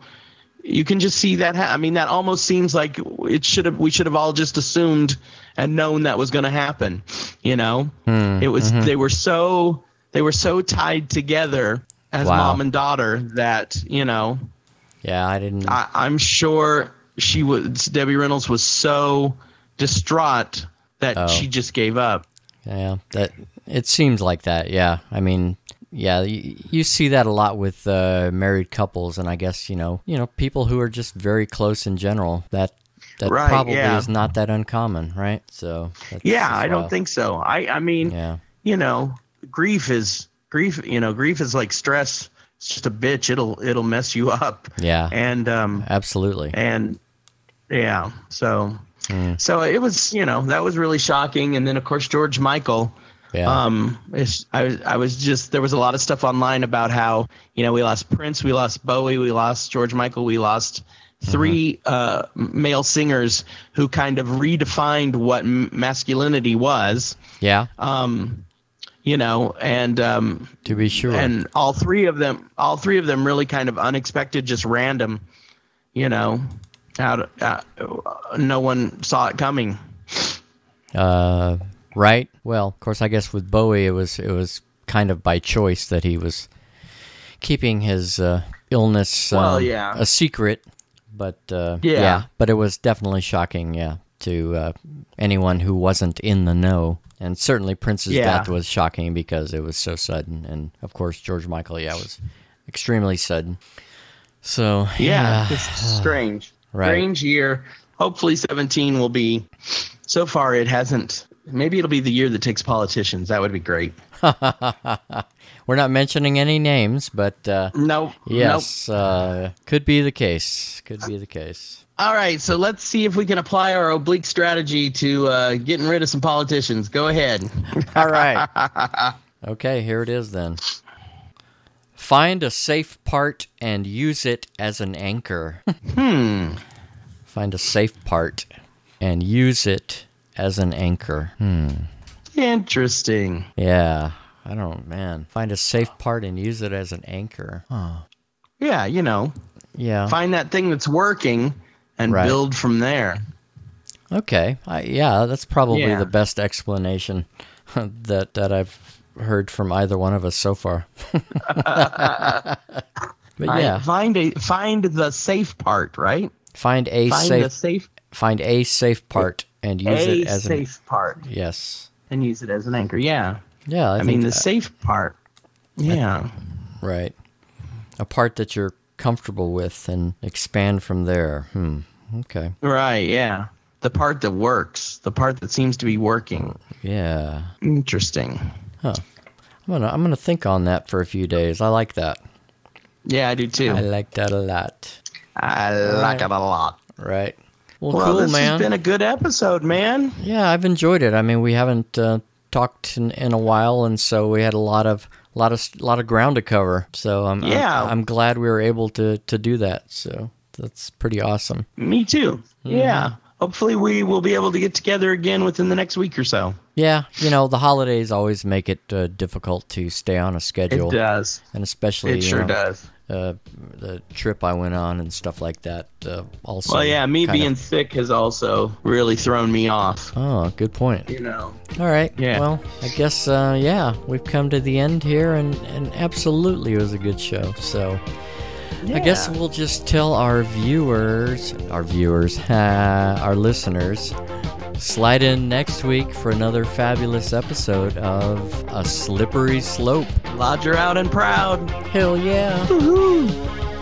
you can just see that. Ha- I mean, that almost seems like it should have we should have all just assumed and known that was going to happen. You know, Hmm, it was mm-hmm. they were so they were so tied together as Wow. mom and daughter that you know Yeah, I didn't. I, I'm sure she was Debbie Reynolds was so distraught that Oh. she just gave up. Yeah, that it seems like that. Yeah, I mean, yeah, you, you see that a lot with uh, married couples, and I guess you know, you know, people who are just very close in general. That that Right, probably yeah. is not that uncommon, right? So that's, Yeah, I don't think so. I I mean, Yeah, you know, grief is grief. You know, grief is like stress. It's just a bitch. It'll it'll mess you up. yeah, And um absolutely. and yeah, so Mm. so it was you know that was really shocking. And then of course George Michael. Yeah, Um, I was I was just there was a lot of stuff online about how you know we lost Prince, we lost Bowie, we lost George Michael, we lost 3 uh, male singers who kind of redefined what m- masculinity was. yeah, Um, you know, and um, to be sure. and all three of them, all three of them, really kind of unexpected, just random. You know, out uh, no one saw it coming. Uh, right. Well, of course, I guess with Bowie, it was it was kind of by choice that he was keeping his uh, illness Well, um, yeah. a secret. But uh, Yeah. but it was definitely shocking, yeah, to uh, anyone who wasn't in the know. And certainly Prince's Yeah. death was shocking because it was so sudden. And of course, George Michael, yeah, was extremely sudden. So Yeah, yeah, it's strange. Right. Strange year. Hopefully, 17 will be. So far, it hasn't. Maybe it'll be the year that takes politicians. That would be great. we're not mentioning any names, but uh, Nope. Nope. yes, uh, could be the case. Could be the case. All right, so let's see if we can apply our oblique strategy to uh, getting rid of some politicians. Go ahead. All right. okay, here it is then. Find a safe part and use it as an anchor. Hmm. Find a safe part and use it as an anchor. Hmm. Interesting. Yeah. I don't, man. Find a safe part and use it as an anchor. Huh. Yeah, you know, Yeah. find that thing that's working and Right. build from there. Okay. I, yeah, that's probably Yeah. the best explanation that that I've heard from either one of us so far. but Right? yeah, Find a find the safe part, right? find a Find safe safe find a safe part and use it as a safe part yes. and use it as an anchor. Yeah. Yeah, I, I, mean the that- safe part. Yeah. right. A part that you're comfortable with and expand from there. Hmm. Okay. Right, yeah. The part that works, the part that seems to be working. Yeah. Interesting. I'm gonna I'm gonna think on that for a few days. I like that. Yeah, I do too. I like that a lot. I like it a lot. Right. Well, Well, cool, this man. has been a good episode, man. Yeah, I've enjoyed it. I mean, we haven't uh, talked in, in a while, and so we had a lot of lot of lot of ground to cover. So I'm Yeah. I'm, I'm glad we were able to to do that. So that's pretty awesome. Me too. Mm-hmm. Yeah. Hopefully, we will be able to get together again within the next week or so. Yeah, you know, the holidays always make it uh, difficult to stay on a schedule. It does. and especially It sure know, does. Uh, the trip I went on and stuff like that. Uh, also, Well, yeah, me kind of- being sick has also really thrown me off. Oh, good point. You know. All right. Yeah. Well, I guess uh, yeah, we've come to the end here, and and absolutely it was a good show. So I guess we'll just tell our viewers, our viewers, our listeners, slide in next week for another fabulous episode of A Slippery Slope. Lodger out and proud. Hell yeah. Woohoo!